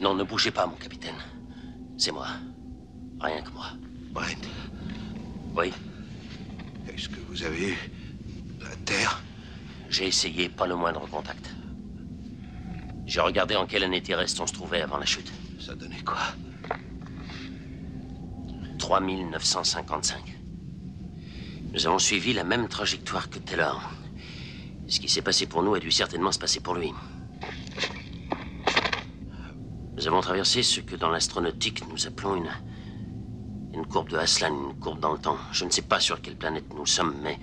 Non, ne bougez pas, mon capitaine. C'est moi. Rien que moi. Brent, Oui, est-ce que vous avez eu la Terre? J'ai essayé pas le moindre contact. J'ai regardé en quelle année terrestre on se trouvait avant la chute. Ça donnait quoi? 3955. Nous avons suivi la même trajectoire que Taylor. Ce qui s'est passé pour nous a dû certainement se passer pour lui. Nous avons traversé ce que dans l'astronautique nous appelons une. une courbe de Haslan, une courbe dans le temps. Je ne sais pas sur quelle planète nous sommes, mais.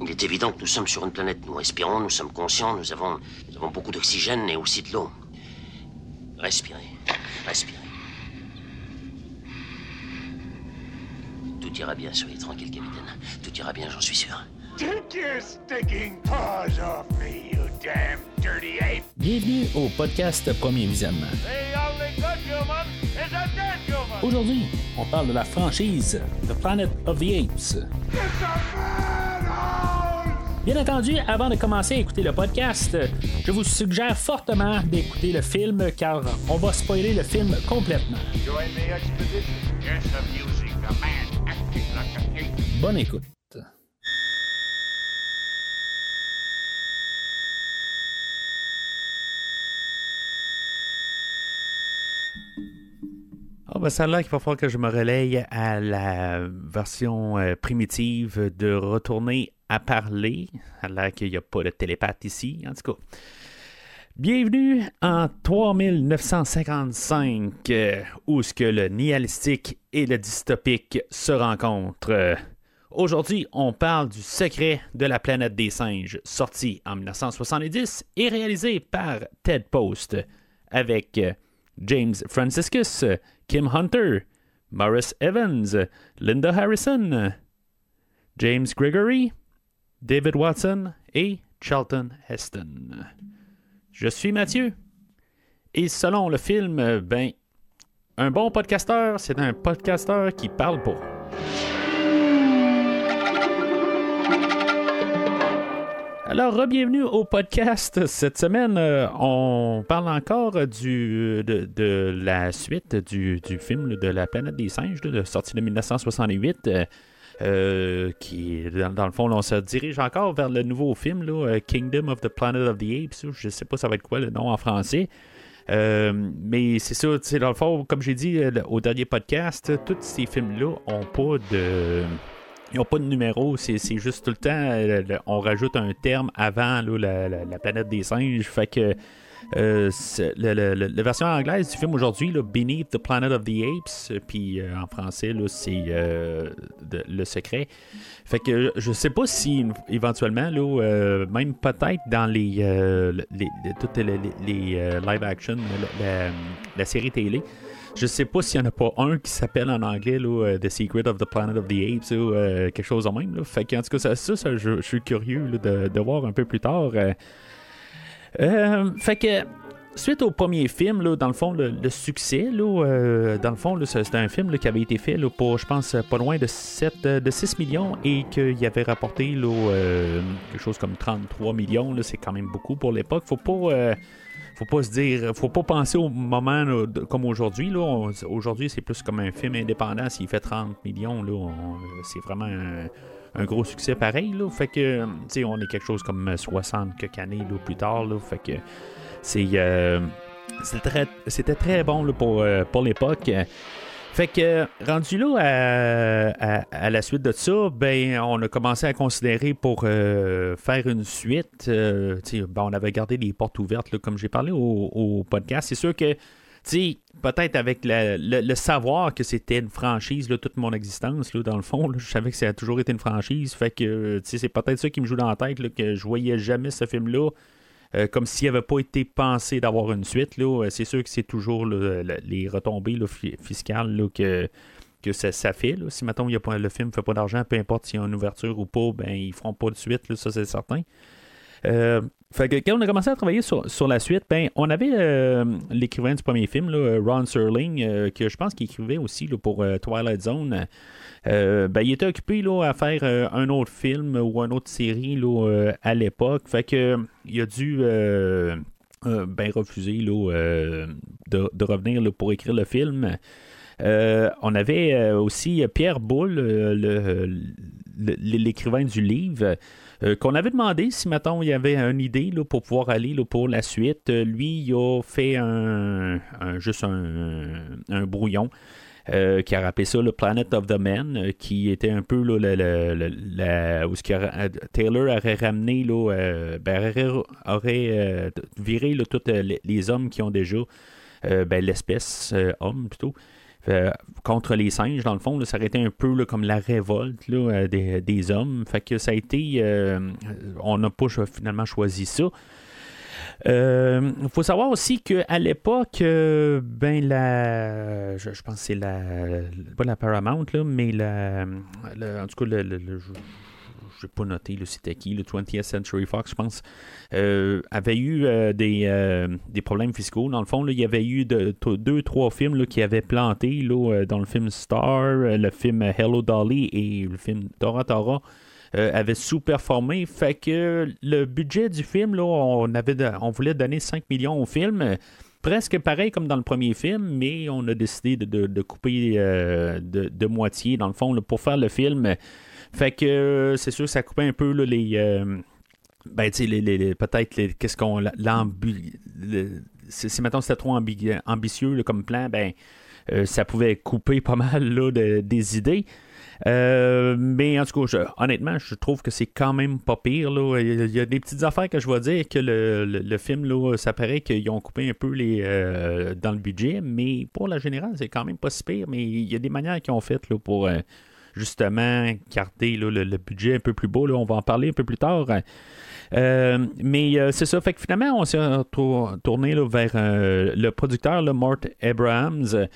Il est évident que nous sommes sur une planète. Nous respirons, nous sommes conscients, nous avons, avons beaucoup d'oxygène et aussi de l'eau. Respirez, respirez. Tout ira bien, soyez tranquille, capitaine. Tout ira bien, j'en suis sûr. Take your stinking paws off me, you damn dirty ape! Bienvenue au podcast Premier Visionnement. Aujourd'hui, on parle de la franchise The Planet of the Apes. Bien entendu, avant de commencer à écouter le podcast, je vous suggère fortement d'écouter le film car on va spoiler le film complètement. Join the Ah ben ça a l'air qu'il va falloir que je me relaye à la version euh, primitive de retourner à parler. Ça a l'air qu'il n'y a pas de télépathe ici, en tout cas. Bienvenue en 3955, euh, où ce que le nihilistique et le dystopique se rencontrent. Aujourd'hui, on parle du secret de la planète des singes, sorti en 1970 et réalisé par Ted Post, avec euh, James Franciscus, Kim Hunter, Morris Evans, Linda Harrison, James Gregory, David Watson et Charlton Heston. Je suis Mathieu. Et selon le film, ben, un bon podcasteur, c'est un podcasteur qui parle pas. Alors, bienvenue au podcast. Cette semaine, euh, on parle encore du, de, la suite du, du film de La planète des singes, de, sorti de 1968. euh, euh, qui, dans, le fond, on se dirige encore vers le nouveau film, Kingdom of the Planet of the Apes. Je sais pas ça va être quoi le nom en français. Mais c'est ça, dans le fond, comme j'ai dit au dernier podcast, tous ces films-là ont pas de. Ils n'ont pas de numéro, c'est, juste tout le temps, euh, on rajoute un terme avant la, la- la planète des singes. Fait que euh, le- la version anglaise du film aujourd'hui, Beneath the Planet of the Apes, puis euh, en français, c'est Le Secret. Fait que je sais pas si éventuellement, là, même peut-être dans les, les, toutes les, les- live action, la série télé, je sais pas s'il y en a pas un qui s'appelle en anglais euh, The Secret of the Planet of the Apes ou euh, quelque chose en même. Fait que, en tout cas, ça, ça, ça, je, suis curieux de, voir un peu plus tard. euh. Fait que suite au premier film, là, dans le fond, le, succès, là, euh, dans le fond, c'était un film qui avait été fait pour, je pense, pas loin de, 7, de 6 millions et qu'il avait rapporté quelque chose comme 33 millions. C'est quand même beaucoup pour l'époque. Faut pas. Faut pas se dire, faut pas penser au moment comme aujourd'hui. là. Aujourd'hui, c'est plus comme un film indépendant. S'il fait 30 millions, là, c'est vraiment un, gros succès pareil. Là. Fait que, tu on est quelque chose comme 60 quelques années plus tard. Là. Fait que c'est, euh, c'était très, c'était très bon là, pour, euh, pour l'époque. Fait que, rendu là à, la suite de ça, ben, on a commencé à considérer pour euh, faire une suite. euh, ben, on avait gardé les portes ouvertes, là, comme j'ai parlé au, podcast. C'est sûr que, peut-être avec la- le, savoir que c'était une franchise, là, toute mon existence, là, dans le fond, je savais que ça a toujours été une franchise. Fait que, c'est peut-être ça qui me joue dans la tête, que je voyais jamais ce film-là. Euh, comme s'il n'avait pas été pensé d'avoir une suite. Là. Euh, C'est sûr que c'est toujours les retombées fiscales que, ça, fait. Si maintenant le film ne fait pas d'argent, peu importe s'il y a une ouverture ou pas, ben ils feront pas de suite, ça c'est certain. Euh, fait que quand on a commencé à travailler sur, la suite, ben, on avait euh, l'écrivain du premier film, là, Ron Serling, euh, que je pense qu'il écrivait aussi pour euh, Twilight Zone. Euh, ben, il était occupé là, à faire euh, un autre film ou une autre série là, euh, à l'époque. Fait il a dû euh, ben refusé là, de, de, revenir là, pour écrire le film. on avait aussi Pierre Boulle, l'écrivain du livre, qu'on avait demandé si maintenant il y avait une idée là, pour pouvoir aller là, pour la suite. lui, il a fait un, juste un, brouillon. Euh, qui a rappelé ça le Planet of the Men, euh, qui était un peu là, où ce Taylor aurait ramené, là, euh, ben, aurait, viré tous les, hommes qui ont déjà ben, l'espèce homme plutôt. Contre les singes, dans le fond, ça aurait été un peu comme la révolte des, des, hommes. Fait que ça a été. on n'a pas finalement choisi ça. Il euh, faut savoir aussi qu'à l'époque, euh, ben la, je, pense que c'est la, pas la Paramount là, mais la, en tout cas le, je n'ai pas noté c'était qui, le 20th Century Fox, je pense, euh, avait eu des, des, problèmes fiscaux. Dans le fond, il y avait eu de, deux, trois films qui avaient planté dans le film Star, le film Hello Dolly et le film Dora Tora. Euh, avait sous-performé. Fait que le budget du film, on, voulait donner 5 millions au film. Presque pareil comme dans le premier film, mais on a décidé de, couper euh, de, moitié, dans le fond, pour faire le film. Fait que euh, c'est sûr, ça coupait un peu les. ben, tu sais, les, peut-être, qu'est-ce qu'on. L'ambi. Si maintenant c'était trop ambitieux comme plan, ben, ça pouvait couper pas mal là, des idées. Euh, mais en tout cas, honnêtement, je trouve que c'est quand même pas pire. Là. Il y a des petites affaires que je vais dire que le, film, là, ça paraît qu'ils ont coupé un peu les, euh, dans le budget, mais pour la générale, c'est quand même pas si pire. Mais il y a des manières qu'ils ont faites là, pour euh, justement garder le, budget un peu plus beau. On va en parler un peu plus tard. mais c'est ça. Fait que finalement, on s'est tourné vers le producteur, le Mort Abrahams.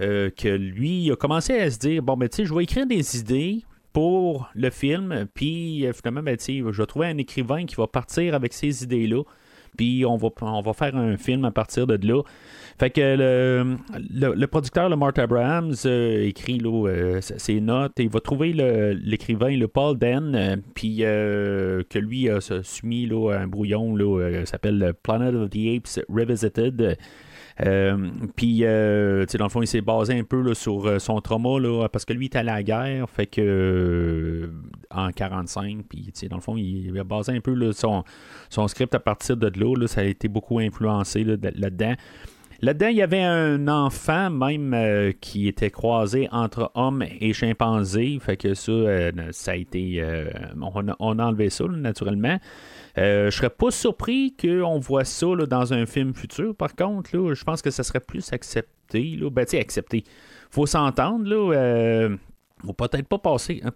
Euh, que lui a commencé à se dire bon, ben, tu sais, je vais écrire des idées pour le film, puis euh, finalement, ben, tu sais, je vais trouver un écrivain qui va partir avec ces idées-là, puis on va, on va faire un film à partir de là. Fait que le, le, producteur, le Mark Abrahams, euh, écrit là, ses notes et il va trouver l'écrivain, le, Paul Den, puis que lui a soumis là, un brouillon là, s'appelle Planet of the Apes Revisited. Euh, puis, euh, dans le fond, il s'est basé un peu sur euh, son trauma, là, parce que lui, il est à la guerre, fait que en 45, puis, dans le fond, il a basé un peu son, script à partir de là, Ça a été beaucoup influencé là-dedans. Là-dedans, il y avait un enfant même qui était croisé entre homme et chimpanzé. Fait que ça, ça a été. on, a, on, a, enlevé ça, naturellement. Euh, je serais pas surpris qu'on voit ça dans un film futur. Par contre, je pense que ça serait plus accepté. Là. Ben, tu accepté. Faut s'entendre. Là. Euh, faut peut-être pas penser à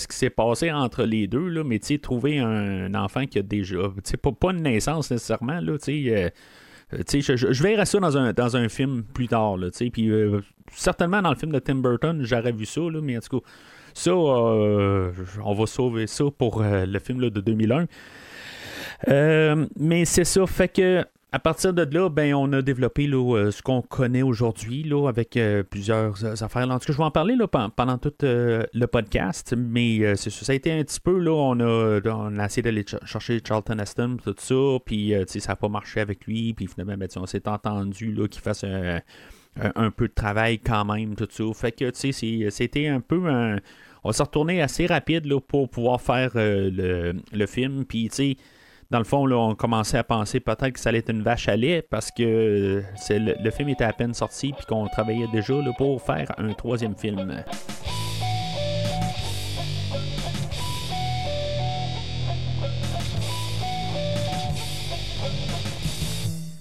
ce qui s'est passé entre les deux, là, mais trouver un, enfant qui a déjà. Pas, pas une naissance nécessairement. Là, euh, je, je, verrai ça dans un, dans un film plus tard. Là, puis, euh, certainement dans le film de Tim Burton, j'aurais vu ça, là, mais en tout cas, ça, on va sauver ça pour le film de 2001. Euh, mais c'est ça, fait que à partir de là, ben, on a développé euh, ce qu'on connaît aujourd'hui avec euh, plusieurs affaires. En tout cas, je vais en parler là, pendant, tout le podcast, mais ça, a été un petit peu, là, on a, on a essayé d'aller chercher Charlton Heston, tout ça, puis ça n'a pas marché avec lui, puis finalement, ben, on s'est entendu qu'il fasse un, peu de travail quand même, tout ça. Fait que, tu sais, c'était un peu un... On s'est retourné assez rapide là, pour pouvoir faire le, le, film, puis, tu sais dans le fond, on commençait à penser peut-être que ça allait être une vache à lait parce que c'est le, film était à peine sorti puis qu'on travaillait déjà pour faire un troisième film.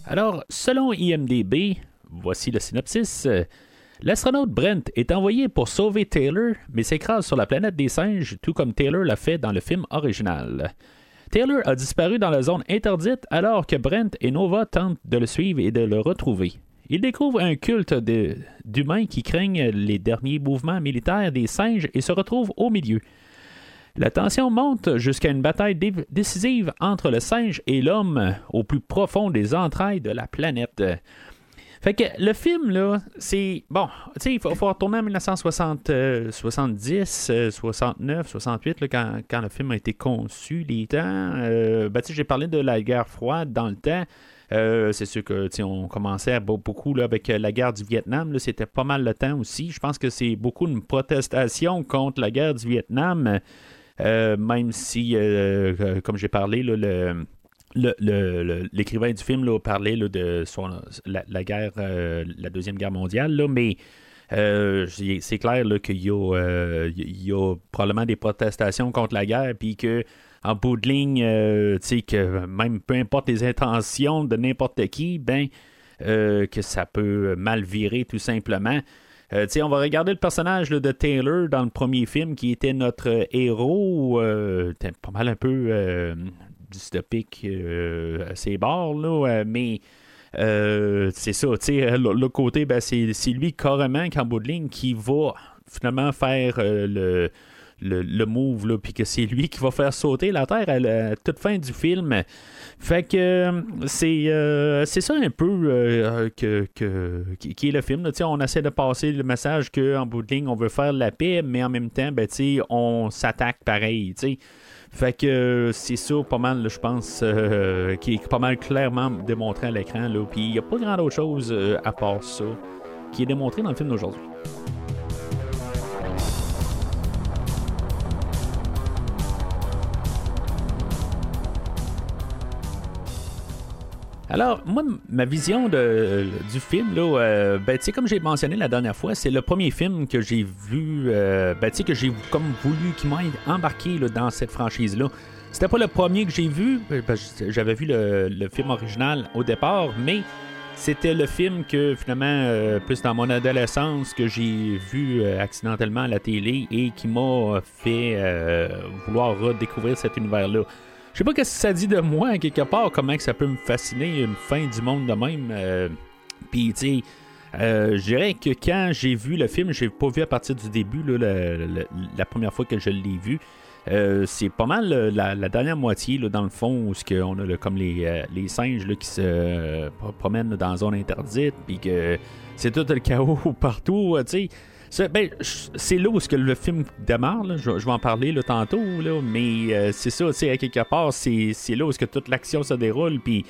Alors, selon IMDB, voici le synopsis. L'astronaute Brent est envoyé pour sauver Taylor, mais s'écrase sur la planète des singes, tout comme Taylor l'a fait dans le film original. Taylor a disparu dans la zone interdite alors que Brent et Nova tentent de le suivre et de le retrouver. Ils découvrent un culte d'humains qui craignent les derniers mouvements militaires des singes et se retrouvent au milieu. La tension monte jusqu'à une bataille décisive entre le singe et l'homme au plus profond des entrailles de la planète. Fait que le film, là, c'est. Bon, tu sais, il faut, retourner en 1970, 69, 68, là, quand, quand, le film a été conçu, les temps. Euh, ben, j'ai parlé de la guerre froide dans le temps. c'est sûr que on commençait beaucoup là, avec la guerre du Vietnam. C'était pas mal le temps aussi. Je pense que c'est beaucoup une protestation contre la guerre du Vietnam. même si, comme j'ai parlé, le, l'écrivain du film là, parlait de la, guerre, euh, la deuxième guerre mondiale, mais euh, c'est clair qu'il euh, y, a, probablement des protestations contre la guerre, puis que en bout de ligne, que même peu importe les intentions de n'importe qui, ben que ça peut mal virer tout simplement. on va regarder le personnage de Taylor dans le premier film qui était notre héros, pas mal un peu dystopique euh, à ses bords, là, euh, mais euh, c'est ça, tu le, côté, ben, c'est, lui carrément qu'en bout de ligne qui va finalement faire le, le, move, là, puis que c'est lui qui va faire sauter la Terre à la toute fin du film. Fait que c'est, c'est ça un peu que, qui est le film. On essaie de passer le message qu'en bout de ligne, on veut faire la paix, mais en même temps, ben, on s'attaque pareil. Fait que euh, c'est ça pas mal, je pense, euh, qui est pas mal clairement démontré à l'écran. Puis il n'y a pas grand autre chose euh, à part ça qui est démontré dans le film d'aujourd'hui. Alors, moi, ma vision de, du film, là, euh, ben, comme j'ai mentionné la dernière fois, c'est le premier film que j'ai vu, euh, ben, que j'ai comme voulu, qui m'a embarqué dans cette franchise-là. C'était pas le premier que j'ai vu, euh, j'avais vu le, film original au départ, mais c'était le film que finalement, plus dans mon adolescence, que j'ai vu accidentellement à la télé et qui m'a fait vouloir redécouvrir cet univers-là. Je sais pas ce que ça dit de moi, quelque part, comment que ça peut me fasciner une fin du monde de même. Euh, Puis, tu sais, euh, je dirais que quand j'ai vu le film, j'ai pas vu à partir du début, la, première fois que je l'ai vu. Euh, c'est pas mal la, dernière moitié, là, dans le fond, où on a comme les, singes là, qui se promènent dans la zone interdite, puis que c'est tout le chaos partout, tu sais. Ben, c'est là où que le film démarre, je, vais en parler tantôt, mais euh, c'est ça, à quelque part, c'est là où que toute l'action se déroule, puis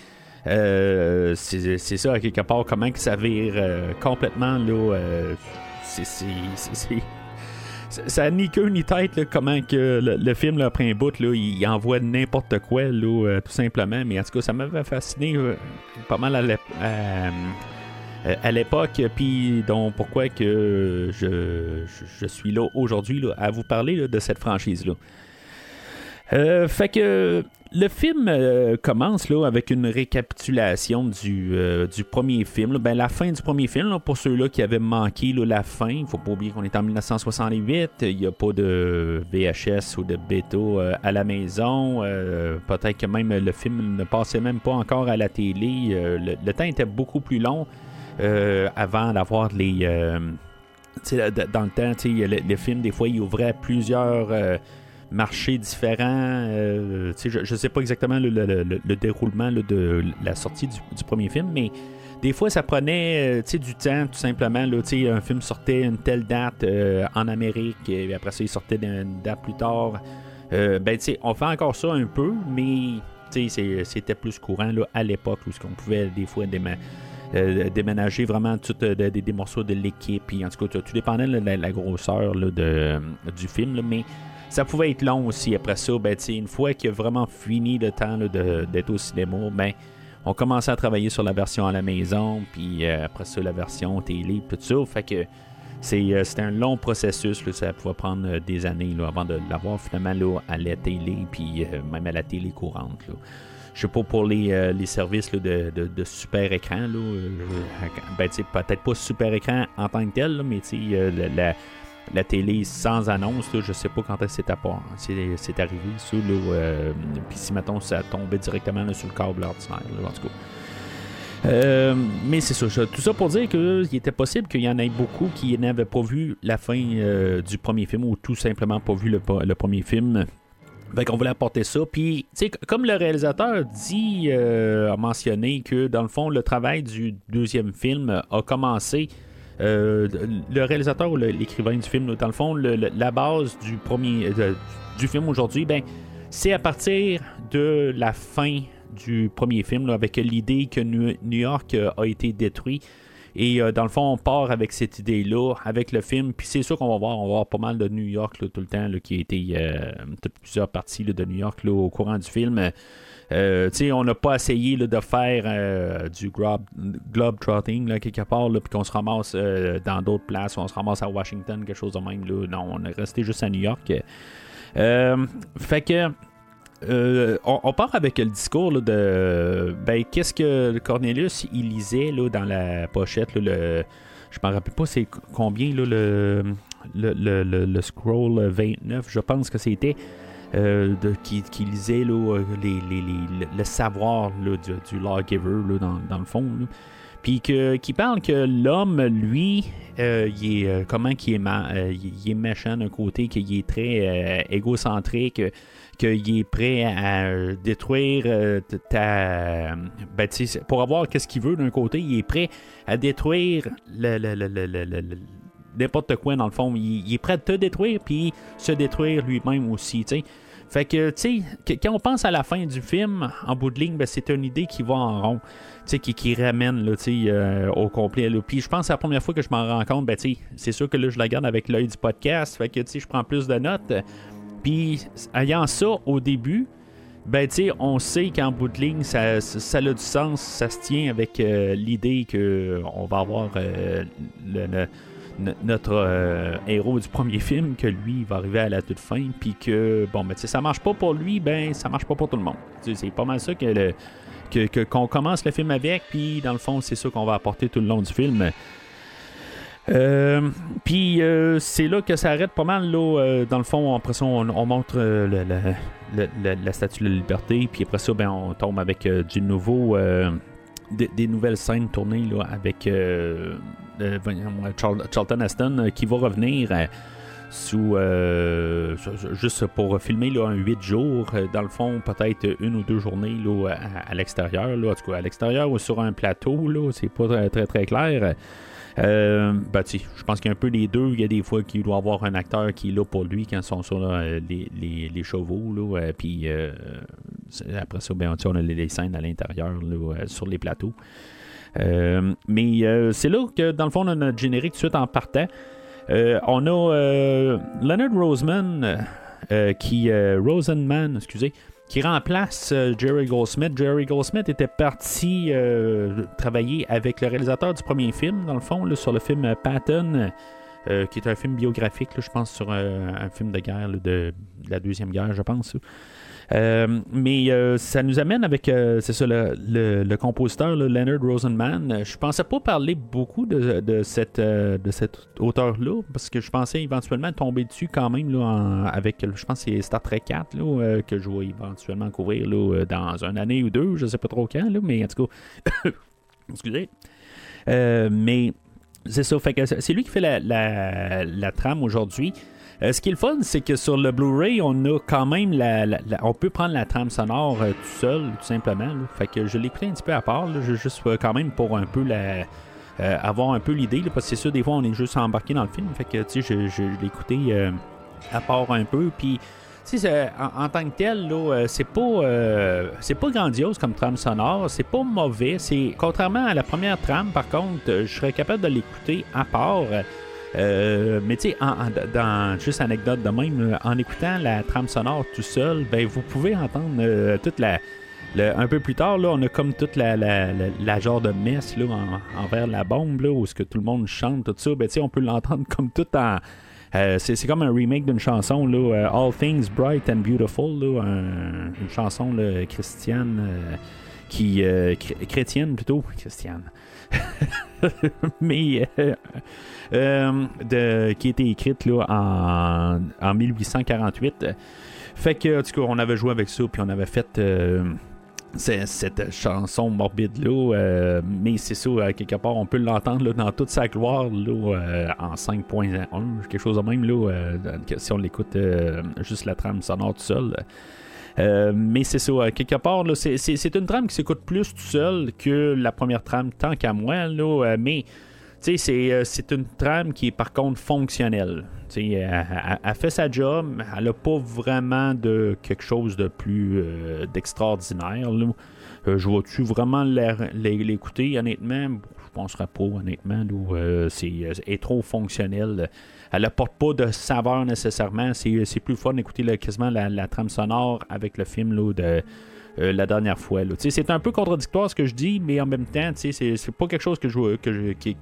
euh, c'est ça, à quelque part, comment que ça vire euh, complètement, là, c'est ça n'a ni queue ni tête comment que le, film là, après un bout là, il envoie n'importe quoi là, tout simplement. Mais en tout cas ça m'avait fasciné pas mal à, à l'époque, puis donc pourquoi que je, je, suis là aujourd'hui à vous parler de cette franchise-là. Euh, fait que le film euh, commence là, avec une récapitulation du, du premier film. Ben, la fin du premier film, pour ceux-là qui avaient manqué la fin, il faut pas oublier qu'on est en 1968, il n'y a pas de VHS ou de bêta à la maison. Peut-être que même le film ne passait même pas encore à la télé. le, temps était beaucoup plus long. Euh, avant d'avoir les. Euh, dans le temps, le, film, des fois, il ouvrait plusieurs euh, marchés différents. je ne sais pas exactement le, déroulement de la sortie du, premier film, mais des fois, ça prenait du temps, tout simplement. Un film sortait une telle date en Amérique, et après ça, il sortait une date plus tard. ben, on fait encore ça un peu, mais c'était plus courant à l'époque où on pouvait des fois déménager vraiment tout, euh, des, morceaux de l'équipe. Puis en tout cas, tout dépendait de la, grosseur de, du film. mais ça pouvait être long aussi. Après ça, ben, une fois qu'il a vraiment fini le temps d'être au cinéma, ben, on commençait à travailler sur la version à la maison, puis euh, après ça, la version télé, tout ça. Fait que c'est un long processus. ça pouvait prendre des années avant de l'avoir finalement à la télé, puis même à la télé courante. Je sais pas pour les, euh, services de, super écran. Là, euh, ben, peut-être pas super écran en tant que tel, mais euh, la, la, télé sans annonce, là, je sais pas quand c'est c'est arrivé. Ça, puis si mettons ça tombait directement sur le câble ordinaire, en tout cas. mais c'est ça, tout ça pour dire qu'il était possible qu'il y en ait beaucoup qui n'avaient pas vu la fin du premier film ou tout simplement pas vu le, le premier film fait qu'on voulait apporter ça. Puis, tu sais, comme le réalisateur dit, euh, a mentionné que dans le fond, le travail du deuxième film a commencé. Euh, le réalisateur ou l'écrivain du film, dans le fond, la base du premier du film aujourd'hui, ben, c'est à partir de la fin du premier film, avec l'idée que New York a été détruit. Et dans le fond, on part avec cette idée-là, avec le film. Puis c'est sûr qu'on va voir, on va voir pas mal de New York tout le temps, qui a été plusieurs parties de New York au courant du film. Euh, on n'a pas essayé de faire euh, du globe, trotting quelque part, puis qu'on se ramasse euh, dans d'autres places, on se ramasse à Washington, quelque chose de même. Non, on est resté juste à New York. fait que. On, part avec le discours de ben, qu'est-ce que Cornelius il lisait là, dans la pochette. le, je me rappelle pas c'est combien là, le, le, le, le, scroll 29, je pense que c'était. Euh, de, qui, lisait euh, le savoir du, du, lawgiver dans, le fond. Puis qui parle que l'homme, lui, euh, il est, comment qu'il est, il est méchant d'un côté, qu'il est très égocentrique, qu'il est prêt à détruire ta. Ben, pour avoir qu'est-ce qu'il veut d'un côté, il est prêt à détruire n'importe quoi dans le fond. Il, est prêt à te détruire puis se détruire lui-même aussi. fait que, tu quand on pense à la fin du film, en bout de ligne, ben, c'est une idée qui va en rond, tu qui, qui ramène là, euh, au complet. Puis je pense que c'est la première fois que je m'en rends compte, ben, c'est sûr que là, je la garde avec l'œil du podcast, fait que, je prends plus de notes. Puis, ayant ça au début, ben, tu on sait qu'en bout de ligne, ça, ça, a du sens, ça se tient avec euh, l'idée qu'on va avoir euh, notre euh, héros du premier film, que lui, va arriver à la toute fin, puis que, bon, mais tu ça marche pas pour lui, ben, ça marche pas pour tout le monde. C'est pas mal ça que que, qu'on commence le film avec, puis dans le fond, c'est ça qu'on va apporter tout le long du film. Euh, puis euh, c'est là que ça arrête pas mal. Là, dans le fond, après ça, on, montre la statue de la liberté. Puis après ça, ben, on tombe avec du nouveau. Des, nouvelles scènes tournées là, avec Charlton Aston euh, qui va revenir euh, sous juste pour filmer là, un 8 jours, euh, dans le fond, peut-être une ou deux journées là, à, l'extérieur, à l'extérieur ou sur un plateau, c'est pas très très, clair. Euh, ben, je pense qu'il y a un peu les deux. Il y a des fois qu'il doit avoir un acteur qui est là pour lui quand ils sont sur les, les, chevaux. Là, puis après ça, ben, on a les scènes à l'intérieur sur les plateaux. Euh, mais euh, c'est là que, dans le fond, on a notre générique tout de suite en partant. Euh, on a Leonard Roseman, qui, Rosenman, excusez, qui remplace Jerry Goldsmith. Jerry Goldsmith était parti travailler avec le réalisateur du premier film, dans le fond, sur le film Patton. qui est un film biographique, je pense, sur un film de guerre, de, la Deuxième Guerre, je pense. Euh, mais euh, ça nous amène avec, euh, c'est ça, le, compositeur Leonard Rosenman. Je pensais pas parler beaucoup de, cette, de cet auteur-là, parce que je pensais éventuellement tomber dessus quand même là, avec, je pense c'est Star Trek 4 là, que je vais éventuellement couvrir là, dans une année ou deux, je sais pas trop quand, là, mais en tout cas, excusez. mais c'est ça, fait que c'est lui qui fait la, la trame aujourd'hui. Euh, ce qui est le fun, c'est que sur le Blu-ray, on a quand même la, on peut prendre la trame sonore euh, tout seul, tout simplement. Fait que je écouté un petit peu à part, juste euh, quand même pour un peu la, avoir un peu l'idée, parce que c'est sûr, des fois, on est juste embarqué dans le film. Fait que, tu sais, je, l'ai écouté à part un peu. Puis, en, en, tant que tel, là, c'est pas, c'est pas grandiose comme trame sonore, c'est pas mauvais. C'est contrairement à la première trame, par contre, je serais capable de l'écouter à part. Euh, mais tu sais, dans juste anecdote de même, en écoutant la trame sonore tout seul, ben vous pouvez entendre euh, toute la. un peu plus tard, là, on a comme toute la, la, genre de messe envers la bombe, là, où ce que tout le monde chante, tout ça, ben, on peut l'entendre comme tout en. Euh, c'est, comme un remake d'une chanson, là, All Things Bright and Beautiful, là, une chanson christiane, qui, chrétienne plutôt, christiane. mais euh, de, qui a été écrite là, en, en 1848. Fait que, tout cas, on avait joué avec ça, puis on avait fait euh, cette chanson morbide-là. Euh, mais c'est ça, quelque part, on peut l'entendre dans toute sa gloire là, en 5.1, quelque chose de même, là, si on l'écoute juste la trame sonore tout seul. mais c'est ça, quelque part, c'est une trame qui s'écoute plus tout seul que la première trame, tant qu'à moi. Là, mais euh, c'est une trame qui est par contre fonctionnelle. Elle, elle, fait sa job, elle n'a pas vraiment de quelque chose de plus euh, d'extraordinaire. je vais-tu vraiment l'écouter, honnêtement? Je penserais pas, honnêtement. c'est trop fonctionnel. Elle apporte pas de saveur nécessairement. C'est plus fun d'écouter quasiment la, trame sonore avec le film là, de. La dernière fois. C'est un peu contradictoire ce que je dis, mais en même temps, c'est pas quelque chose que je, que qui,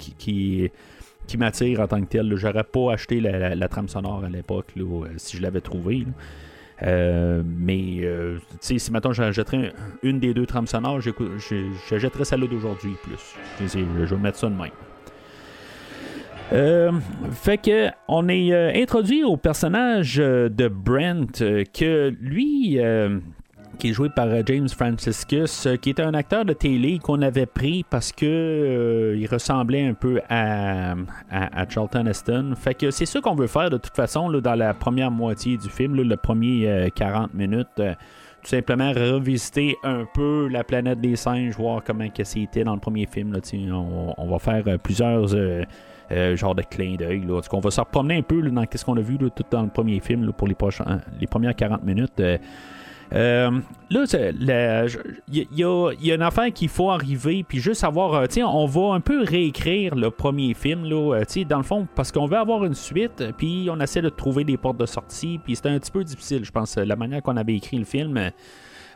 qui, m'attire en tant que tel. J'aurais pas acheté la, trame sonore à l'époque si je l'avais trouvé. Euh, mais euh, si maintenant j'achèterais une des deux trames sonores, j'achèterais celle-là d'aujourd'hui plus. Je, vais mettre ça de même. Euh, fait que on est introduit au personnage de Brent que lui qui est joué par euh, James Franciscus, euh, qui est un acteur de télé qu'on avait pris parce que euh, il ressemblait un peu à, Charlton Heston. Fait que c'est ça qu'on veut faire de toute façon dans la première moitié du film, le premier 40 minutes. tout simplement revisiter un peu la planète des singes, voir comment c'était dans le premier film. Là, on, va faire plusieurs genres de clins d'œil. On va se promener un peu dans ce qu'on a vu tout dans le premier film pour les, premières 40 minutes. Euh, là, il y, a une affaire qu'il faut arriver, puis juste savoir, euh, tiens, on va un peu réécrire le premier film, là, euh, dans le fond, parce qu'on veut avoir une suite, puis on essaie de trouver des portes de sortie, puis c'était un petit peu difficile, je pense, la manière qu'on avait écrit le film.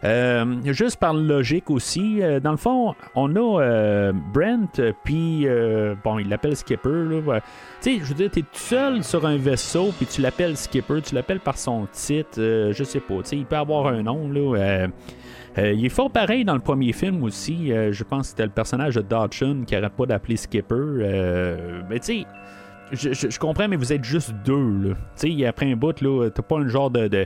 Euh, juste par logique aussi, euh, dans le fond, on a euh, Brent, puis bon, il l'appelle Skipper. Tu sais, je veux dire, t'es tout seul sur un vaisseau, puis tu l'appelles Skipper, tu l'appelles par son titre, je sais pas, tu sais, il peut avoir un nom, là. il est fort pareil dans le premier film aussi. je pense que c'était le personnage de Dodson qui arrête pas d'appeler Skipper. mais tu sais, je, comprends, mais vous êtes juste deux. Tu sais, après un bout, là, t'as pas un genre de de,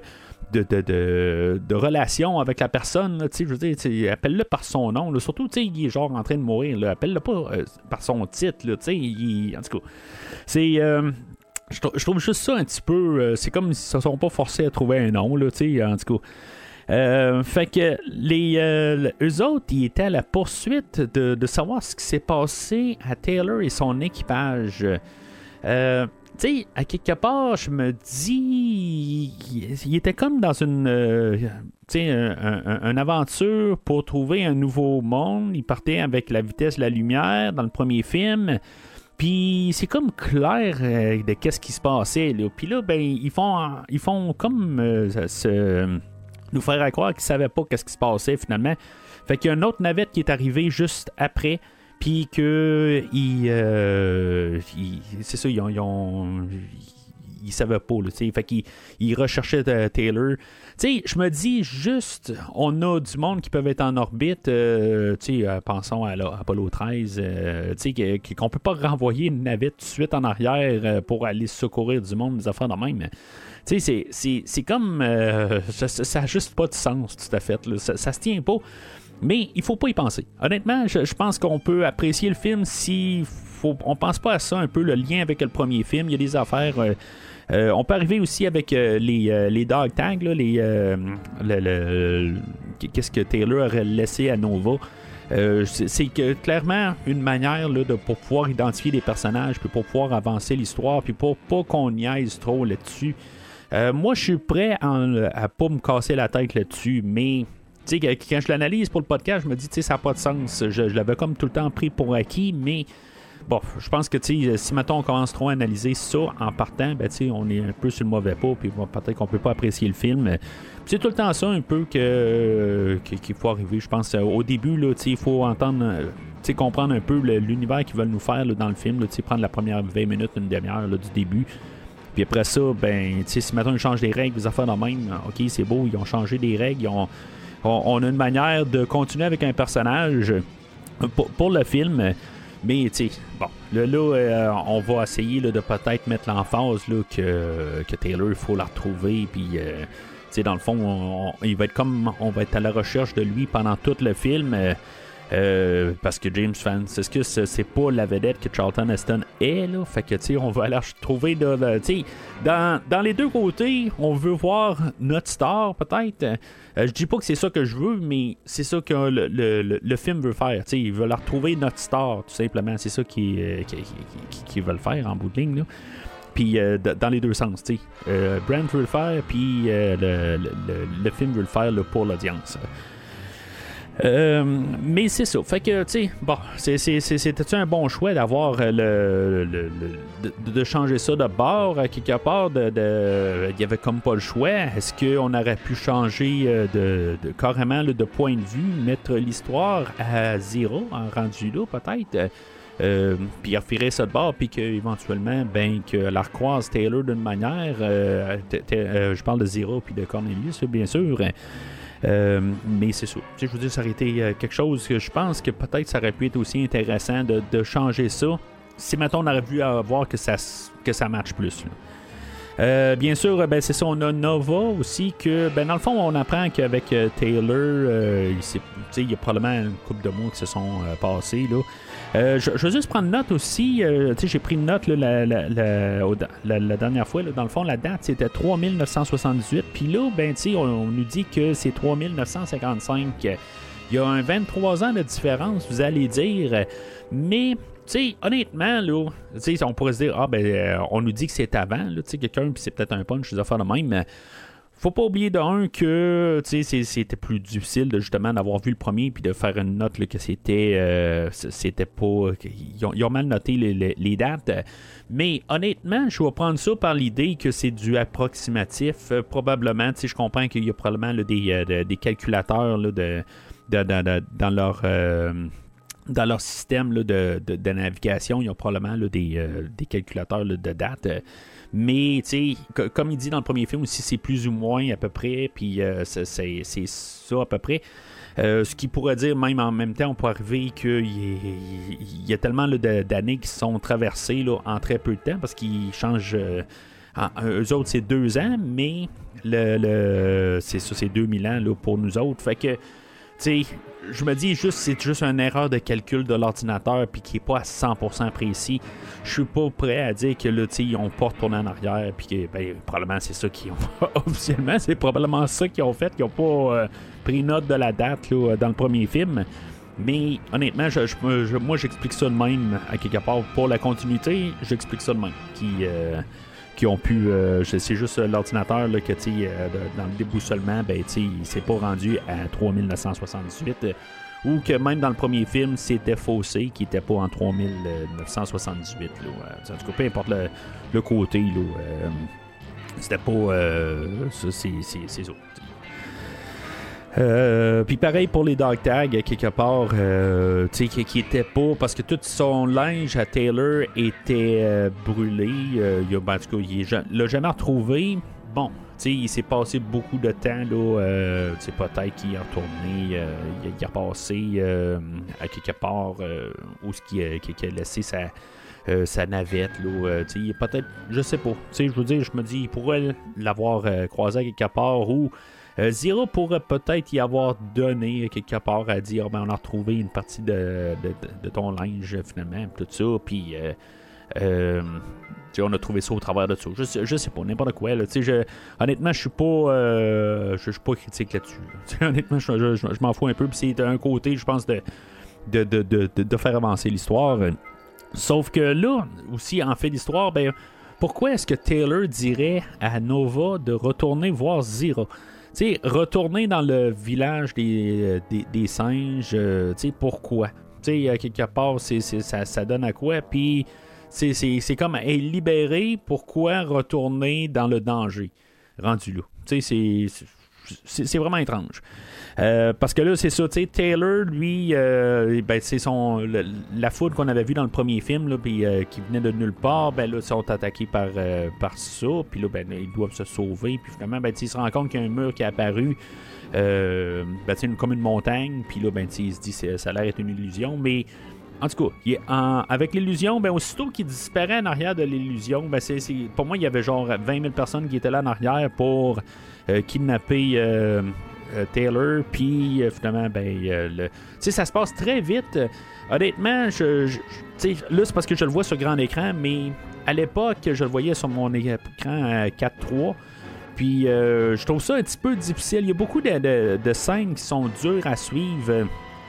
de, de, relation avec la personne. je veux dire, appelle-le par son nom. surtout, il est genre en train de mourir. Appelle-le pas euh, par son titre. Là, il, en tout cas, c'est. Euh, je, trouve juste ça un petit peu. Euh, c'est comme s'ils se sont pas forcés à trouver un nom. Là, en tout cas. fait que les eux autres, ils étaient à la poursuite de, de savoir ce qui s'est passé à Taylor et son équipage. Euh, tu sais, à quelque part, je me dis, il, était comme dans une, euh, une aventure pour trouver un nouveau monde. Il partait avec la vitesse de la lumière dans le premier film. Puis c'est comme clair euh, de qu'est-ce qui se passait. Là. Puis là, ben, ils font, ils font comme euh, nous faire croire qu'ils savaient pas qu'est-ce qui se passait finalement. Fait qu'il y a une autre navette qui est arrivée juste après puis que euh, c'est ça, ils ont, ils savaient pas, là, fait qu'ils ils recherchaient euh, Taylor. Je me dis juste, on a du monde qui peuvent être en orbite, euh, sais, pensons à, Apollo 13, tu sais, qu'on peut pas renvoyer une navette tout de suite en arrière pour aller secourir du monde, des affaires de même. Tu sais, c'est comme, ça, n'a juste pas de sens, tout à fait, ça, ça se tient pas. Mais il faut pas y penser. Honnêtement, je, pense qu'on peut apprécier le film si faut, on pense pas à ça un peu le lien avec le premier film. Il y a des affaires. Euh, euh, on peut arriver aussi avec euh, les, les, dog tags, les, qu'est-ce que Taylor aurait laissé à Nova. c'est clairement une manière de, pour pouvoir identifier des personnages, puis pour pouvoir avancer l'histoire, puis pour pas qu'on niaise trop là-dessus. moi, je suis prêt à, à pas me casser la tête là-dessus, mais quand je l'analyse pour le podcast, je me dis, ça n'a pas de sens. Je, l'avais comme tout le temps pris pour acquis, mais bon, je pense que si maintenant on commence trop à analyser ça en partant, ben, on est un peu sur le mauvais pas, puis peut-être qu'on peut pas apprécier le film. C'est tout le temps ça un peu que, qu'il faut arriver. Je pense au début, il faut entendre, comprendre un peu l'univers qu'ils veulent nous faire dans le film, prendre la première 20 minutes, une demi-heure du début. Puis après ça, ben, si maintenant ils changent des règles, des affaires de même, ok, c'est beau, ils ont changé des règles, ils ont on, a une manière de continuer avec un personnage pour, le film. Mais, tu bon, là, euh, on va essayer de peut-être mettre l'emphase que, que Taylor, il faut la retrouver. Puis, euh, tu sais, dans le fond, il va être comme on va être à la recherche de lui pendant tout le film. Euh, parce que James Franciscus, c'est pas la vedette que Charlton Heston est, là. Fait que, tu on va aller trouver dans, dans, les deux côtés, on veut voir notre star, peut-être. Euh, je dis pas que c'est ça que je veux, mais c'est ça que le, le, le, film veut faire. Tu sais, il veut la retrouver notre star, tout simplement. C'est ça qu'ils euh, qui, veulent faire en bout de ligne, là. Puis dans les deux sens, tu sais. Brent veut le faire, puis le, le, film veut le faire pour l'audience. Euh, mais c'est ça. Fait que, tu sais, bon, c'était un bon choix d'avoir euh, le, de, changer ça de bord à quelque part. Il de, y avait comme pas le choix? Est-ce qu'on aurait pu changer euh, de, carrément de point de vue, mettre l'histoire à zéro en rendu là, peut-être? puis refirer ça de bord, puis qu'éventuellement, ben, que la recroise Taylor d'une manière, je parle de Zero puis de Cornelius, bien sûr, euh, mais c'est ça. Je vous dis, ça aurait été euh, quelque chose que je pense que peut-être ça aurait pu être aussi intéressant de, changer ça. Si maintenant on aurait vu voir que ça, que ça marche plus. Euh, bien sûr, ben, c'est ça, on a Nova aussi, que ben, dans le fond, on apprend qu'avec Taylor, il, y a probablement une couple de mots qui se sont passés. Là. Euh, je, veux juste prendre note aussi. Euh, j'ai pris une note la, la, dernière fois. dans le fond, la date, c'était 3978. Puis là, ben, on, on nous dit que c'est 3955. Il y a un 23 ans de différence, vous allez dire. Mais sais, honnêtement, là, on pourrait se dire, ah, ben, euh, on nous dit que c'est avant, là, quelqu'un, puis c'est peut-être un punch, des affaires de même, mais faut pas oublier d'un que c'était plus difficile de, justement d'avoir vu le premier puis de faire une note que c'était euh, c'était pas ils ont, mal noté les, dates. Mais honnêtement je vais prendre ça par l'idée que c'est du approximatif. Euh, probablement je comprends qu'il y a probablement des, euh, des, calculateurs de, dans leur dans leur système de, de, navigation, il y a probablement des, des, calculateurs de date. Mais, tu sais, comme il dit dans le premier film aussi, c'est plus ou moins à peu près, puis euh, c'est ça à peu près. Euh, ce qui pourrait dire, même en même temps, on pourrait arriver qu'il y, a tellement d'années qui sont traversées là, en très peu de temps, parce qu'ils changent. Euh, eux autres, c'est deux ans, mais le, le c'est ça, c'est 2000 ans là, pour nous autres. Fait que, tu sais, je me dis juste c'est juste une erreur de calcul de l'ordinateur puis qui est pas à 100% précis. Je suis pas prêt à dire que là, ils ont pas retourné en arrière puis que ben, probablement c'est ça qu'ils ont officiellement, c'est probablement ça qu'ils ont fait, qu'ils ont pas euh, pris note de la date là, dans le premier film. Mais honnêtement, moi j'explique ça de même à quelque part pour la continuité, j'explique ça de même qui euh, qui ont pu. Euh, c'est juste l'ordinateur que, euh, dans le déboussolement, ben, il s'est pas rendu à 3978. Euh, ou que même dans le premier film, c'était faussé, qui n'était pas en 3978. Là, en tout cas, peu importe le, côté, c'était pas. c'est autres. Euh, puis pareil pour les dog tags, quelque part, euh, tu sais, qui, était pas. Parce que tout son linge à Taylor était euh, brûlé. il ben, en tout cas, il l'a jamais retrouvé. Bon, tu sais, il s'est passé beaucoup de temps, là. sais, peut-être qu'il est retourné. il, a passé à quelque part où ce qui, a laissé sa. sa navette, là, sais peut-être, je sais pas, je veux dire, je me dis, il pourrait l'avoir croisé à quelque part ou euh, Zero pourrait peut-être y avoir donné quelque part à dire ben, on a retrouvé une partie de, ton linge finalement, tout ça, puis euh, euh, on a trouvé ça au travers de ça. Je, je sais pas, n'importe quoi. je, honnêtement, je suis pas je, suis pas critique là-dessus. Honnêtement, je, m'en fous un peu, c'est un côté, je pense, de, de, de faire avancer l'histoire. Sauf que là, aussi, en fait d'histoire, ben pourquoi est-ce que Taylor dirait à Nova de retourner voir Zero? Sais, retourner dans le village des, euh, des, singes, euh, tu sais, pourquoi? Tu sais, quelque part, c'est, ça, ça, donne à quoi? Puis, c'est, comme être libéré, pourquoi retourner dans le danger? Rendu là? Tu sais, c'est vraiment étrange. Euh, parce que là, c'est ça, tu sais, Taylor, lui, euh, ben, c'est son la foudre qu'on avait vue dans le premier film, euh, qui venait de nulle part, ben là, ils sont attaqués par, par ça, puis là, ben, ils doivent se sauver, puis finalement, ben, ils se rendent compte qu'il y a un mur qui est apparu, ben, comme une montagne, puis là, ben, il se dit, ça a l'air d'être une illusion, mais en tout cas, avec l'illusion, ben aussitôt qu'il disparaît en arrière de l'illusion, ben c'est, pour moi, il y avait genre 20 000 personnes qui étaient là en arrière pour kidnapper euh, Taylor, puis euh, finalement, ben, euh, le... ça se passe très vite. honnêtement, je, là, c'est parce que je le vois sur grand écran, mais à l'époque, je le voyais sur mon écran 4.3. Puis je trouve ça un petit peu difficile. Il y a beaucoup de, scènes qui sont dures à suivre.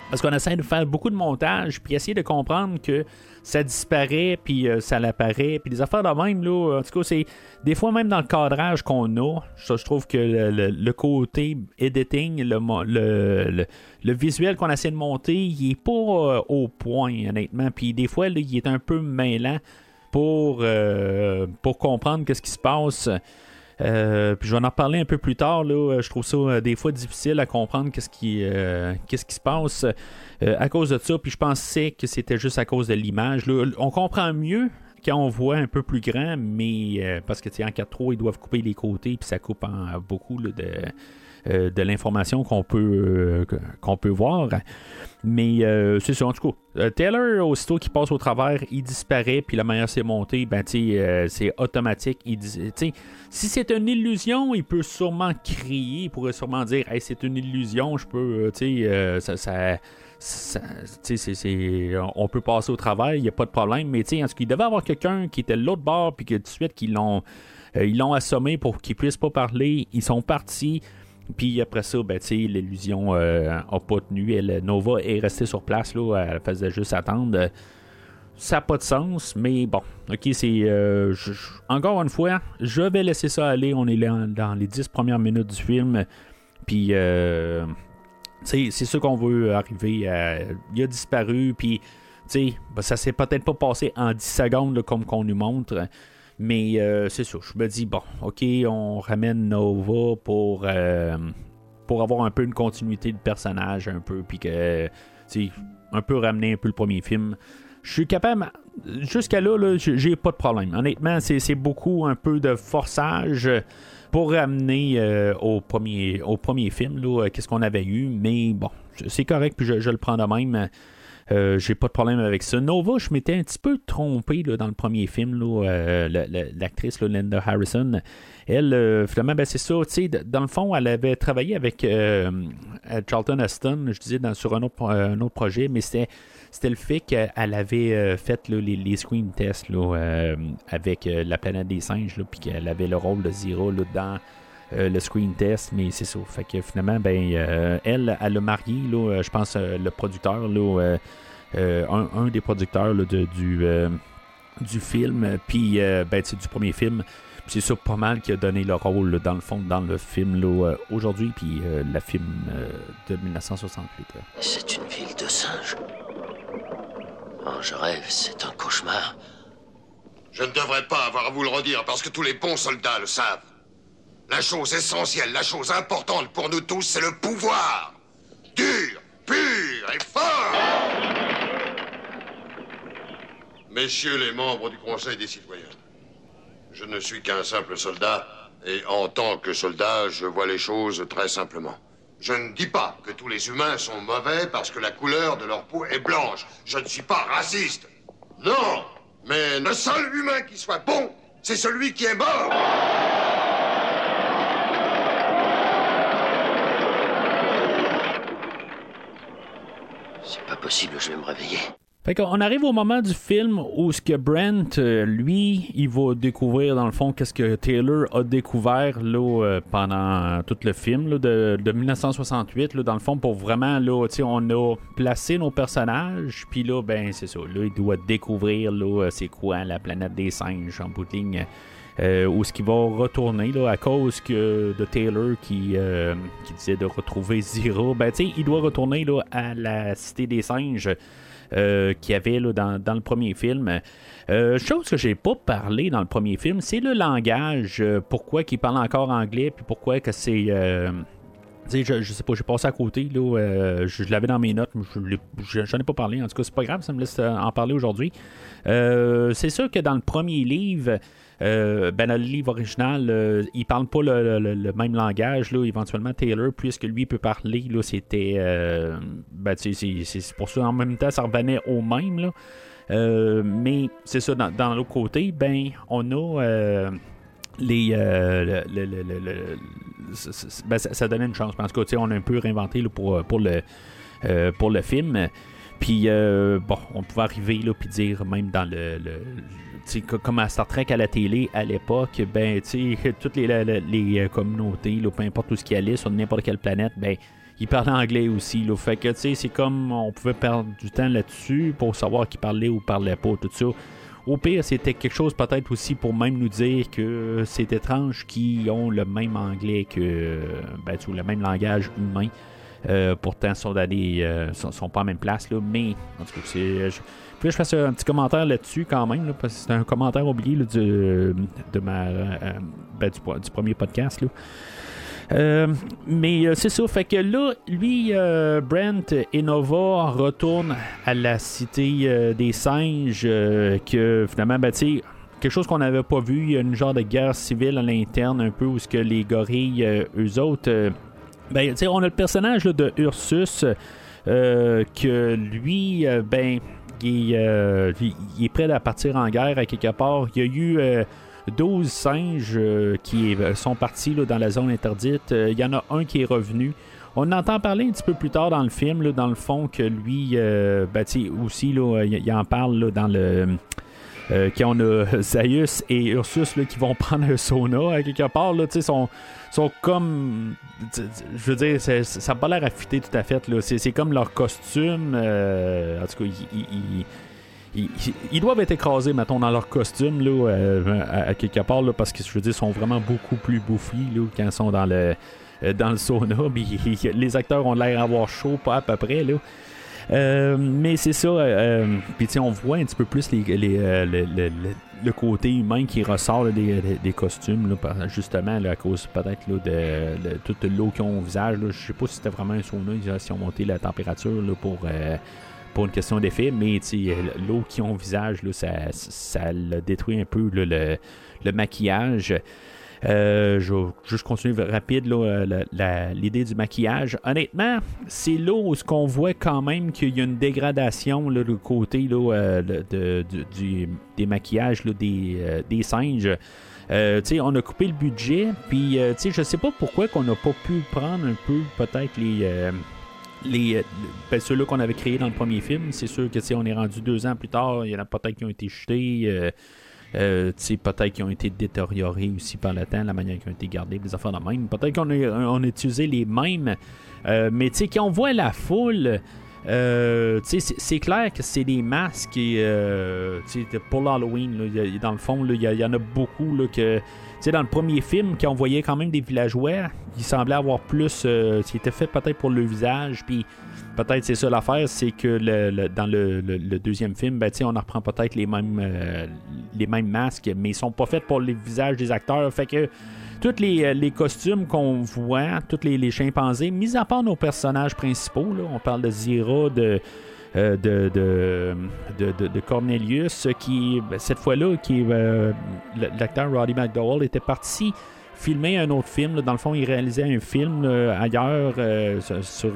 Parce qu'on essaie de faire beaucoup de montage, puis essayer de comprendre que ça disparaît, puis euh, ça l'apparaît, puis des affaires de même, là, en tout cas, c'est des fois même dans le cadrage qu'on a, je trouve que le, côté editing, le, le, visuel qu'on essaie de monter, il est pas euh, au point, honnêtement, puis des fois, il est un peu mêlant pour, euh, pour comprendre qu'est-ce qui se passe. Euh, puis je vais en reparler un peu plus tard. Là. Je trouve ça euh, des fois difficile à comprendre qu'est-ce qui, qu'est-ce qui se passe à cause de ça. Puis je pensais que c'était juste à cause de l'image. On comprend mieux quand on voit un peu plus grand, mais parce que en 4.3, ils doivent couper les côtés, puis ça coupe en beaucoup de, de l'information qu'on peut, qu'on peut voir. Mais euh, c'est ça, en tout cas. Euh, Taylor, aussitôt qu'il passe au travers, il disparaît, puis la manière c'est monté, ben, euh, c'est automatique. Il si c'est une illusion, il peut sûrement crier, il pourrait sûrement dire hey, c'est une illusion, je peux, ça, ça on peut passer au travers, il n'y a pas de problème, mais en ce qu'il devait avoir quelqu'un qui était l'autre bord, puis que tout de suite ils l'ont assommé pour qu'il puisse pas parler, ils sont partis, puis après ça, ben, l'illusion n'a euh, pas tenu. Nova est restée sur place, elle faisait juste attendre. Ça n'a pas de sens, mais bon, ok, c'est. Euh, encore une fois, je vais laisser ça aller. On est là dans les 10 premières minutes du film. Puis, euh, c'est sûr qu'on veut arriver. Il a disparu, puis, ben, ça s'est peut-être pas passé en 10 secondes, comme qu'on nous montre. Mais euh, c'est ça, je me dis, bon, ok, on ramène Nova pour, euh, pour avoir un peu une continuité de personnage, un peu, puis que, tu un peu ramener un peu le premier film. Je suis capable, jusqu'à là, là j'ai pas de problème. Honnêtement, c'est beaucoup un peu de forçage pour ramener euh, au, premier, au premier film, qu'est-ce qu'on avait eu, mais bon, c'est correct, puis je, je, le prends de même. Euh, j'ai pas de problème avec ça. Nova, je m'étais un petit peu trompé dans le premier film, euh, l'actrice Linda Harrison. Elle, euh, finalement, ben, c'est ça. Dans le fond, elle avait travaillé avec Charlton Heston, je disais, sur un autre, un autre projet, mais c'était c'était le fait qu'elle avait fait les, screen tests avec la planète des singes, puis qu'elle avait le rôle de Zira dans le screen test, mais c'est ça. Fait que finalement, ben, elle, elle a marié, je pense, le producteur, là, euh, un, des producteurs du, euh, du film, puis euh, ben, du premier film. C'est ça pas mal qui a donné le rôle dans le fond dans le film aujourd'hui, puis le film de 1968. C'est une ville de singes. Oh, je rêve, c'est un cauchemar. Je ne devrais pas avoir à vous le redire parce que tous les bons soldats le savent. La chose essentielle, la chose importante pour nous tous, c'est le pouvoir. Dur, pur et fort. Messieurs les membres du Conseil des citoyens, je ne suis qu'un simple soldat, et en tant que soldat, je vois les choses très simplement. Je ne dis pas que tous les humains sont mauvais parce que la couleur de leur peau est blanche. Je ne suis pas raciste. Non, mais le seul humain qui soit bon, c'est celui qui est mort. C'est pas possible, je vais me réveiller. Fait qu'on arrive au moment du film où ce que Brent, euh, lui, il va découvrir dans le fond qu'est-ce que Taylor a découvert là, euh, pendant tout le film de, 1968. dans le fond, pour vraiment, là, on a placé nos personnages, puis là, ben c'est ça. Là, il doit découvrir là, c'est quoi la planète des singes en bout de ligne. Euh, où ce qu'il va retourner là, à cause que de Taylor qui, qui disait de retrouver Zira. Ben, il doit retourner là, à la cité des singes. Euh, qu'il y avait là, dans, le premier film. Euh, chose que j'ai pas parlé dans le premier film, c'est le langage. Euh, pourquoi qu'il parle encore anglais, puis pourquoi que c'est. Je, je, sais pas, j'ai passé à côté, là, je, l'avais dans mes notes, mais je j'en ai pas parlé. En tout cas, c'est pas grave, ça me laisse en parler aujourd'hui. c'est sûr que dans le premier livre, euh, ben, le livre original, euh, il parle pas le, même langage. Là, éventuellement, Taylor, puisque lui peut parler, c'était. Euh, ben, c'est pour ça, en même temps, ça revenait au même. Là. mais c'est ça, dans, l'autre côté, ben, on a les. Ben, ça, donnait une chance. Parce que, on a un peu réinventé pour, pour, le, pour le film. Puis, bon, on pouvait arriver, là, puis dire, même dans le comme à Star Trek à la télé à l'époque, ben, toutes les, euh, communautés, peu importe où ce qui allait sur n'importe quelle planète, ben, il parlait anglais aussi. Là. Fait que, tu sais, c'est comme on pouvait perdre du temps là-dessus pour savoir qui parlait ou parlait pas, tout ça. Au pire, c'était quelque chose peut-être aussi pour même nous dire que c'est étrange qu'ils ont le même anglais que, ben, tu le même langage humain. Euh, pourtant, sont, euh, sont, pas en même place, là, mais en tout cas. Je, puis je fasse un petit commentaire là-dessus quand même, parce que c'est un commentaire oublié du, de ma, euh, ben, du, premier podcast. Là. Euh, mais c'est ça, fait que là, lui, Brent et Nova retournent à la cité des singes, que finalement, ben, quelque chose qu'on n'avait pas vu, il y a une genre de guerre civile à l'interne, un peu, où ce que les gorilles, eux autres, ben, on a le personnage de Ursus, que lui, ben, il, il, est prêt à partir en guerre à quelque part. Il y a eu 12 singes euh, qui euh, sont partis dans la zone interdite. Il euh, y en a un qui est revenu. On entend parler un petit peu plus tard dans le film, dans le fond, que lui, ben, aussi, il en parle dans le. qu'on a Zaius et Ursus qui vont prendre un sauna à quelque part, là, sont comme. Je veux dire, ça n'a pas l'air affûté tout à fait. C'est comme leur costume. en tout cas, ils ils, doivent être écrasés, mettons, dans leur costume, là, euh, à, quelque part, parce que je veux dire, ils sont vraiment beaucoup plus bouffis là, quand ils sont dans le, euh, dans le sauna. les acteurs ont l'air d'avoir chaud, pas à peu près. Là. Euh, mais c'est ça. Puis on voit un petit peu plus les, le côté humain qui ressort des, costumes, là, justement à cause peut-être de, toute l'eau qu'ils ont au visage. Je sais pas si c'était vraiment un sauna, ils ont monté la température pour pour une question d'effet, mais l'eau qui ont au visage, ça, ça détruit un peu le, maquillage. Euh, je vais juste continuer rapide l'idée du maquillage. Honnêtement, c'est là où ce qu'on voit quand même qu'il y a une dégradation du côté là, euh, de, du, des maquillages des, euh, des singes. on a coupé le budget, puis je sais pas pourquoi qu'on n'a pas pu prendre un peu peut-être les les, euh, ben, ceux-là qu'on avait créés dans le premier film, c'est sûr que on est rendu deux ans plus tard, il y en a peut-être qui ont été jetés, euh, euh peut-être qui ont été détériorés aussi par le temps, la manière qui ont été gardés, des affaires de même. Peut-être qu'on a, on a utilisé les mêmes, euh, mais quand on voit la foule, c'est clair que c'est des masques et, pour l'Halloween. Dans le fond, il y, en a beaucoup là, que sais, dans le premier film, quand on voyait quand même des villageois, il semblait avoir plus. Euh, qui était fait peut-être pour le visage, puis peut-être c'est ça l'affaire, c'est que le, dans le, deuxième film, ben, on en reprend peut-être les mêmes euh, les mêmes masques, mais ils sont pas faits pour les visages des acteurs. Fait que tous les, euh, costumes qu'on voit, tous les, chimpanzés, mis à part nos personnages principaux, là, on parle de Zira, de euh, de, de, de, Cornelius, qui, ben, cette fois-là, qui l'acteur Roddy McDowell était parti filmer un autre film. Dans le fond, il réalisait un film ailleurs, euh, sur,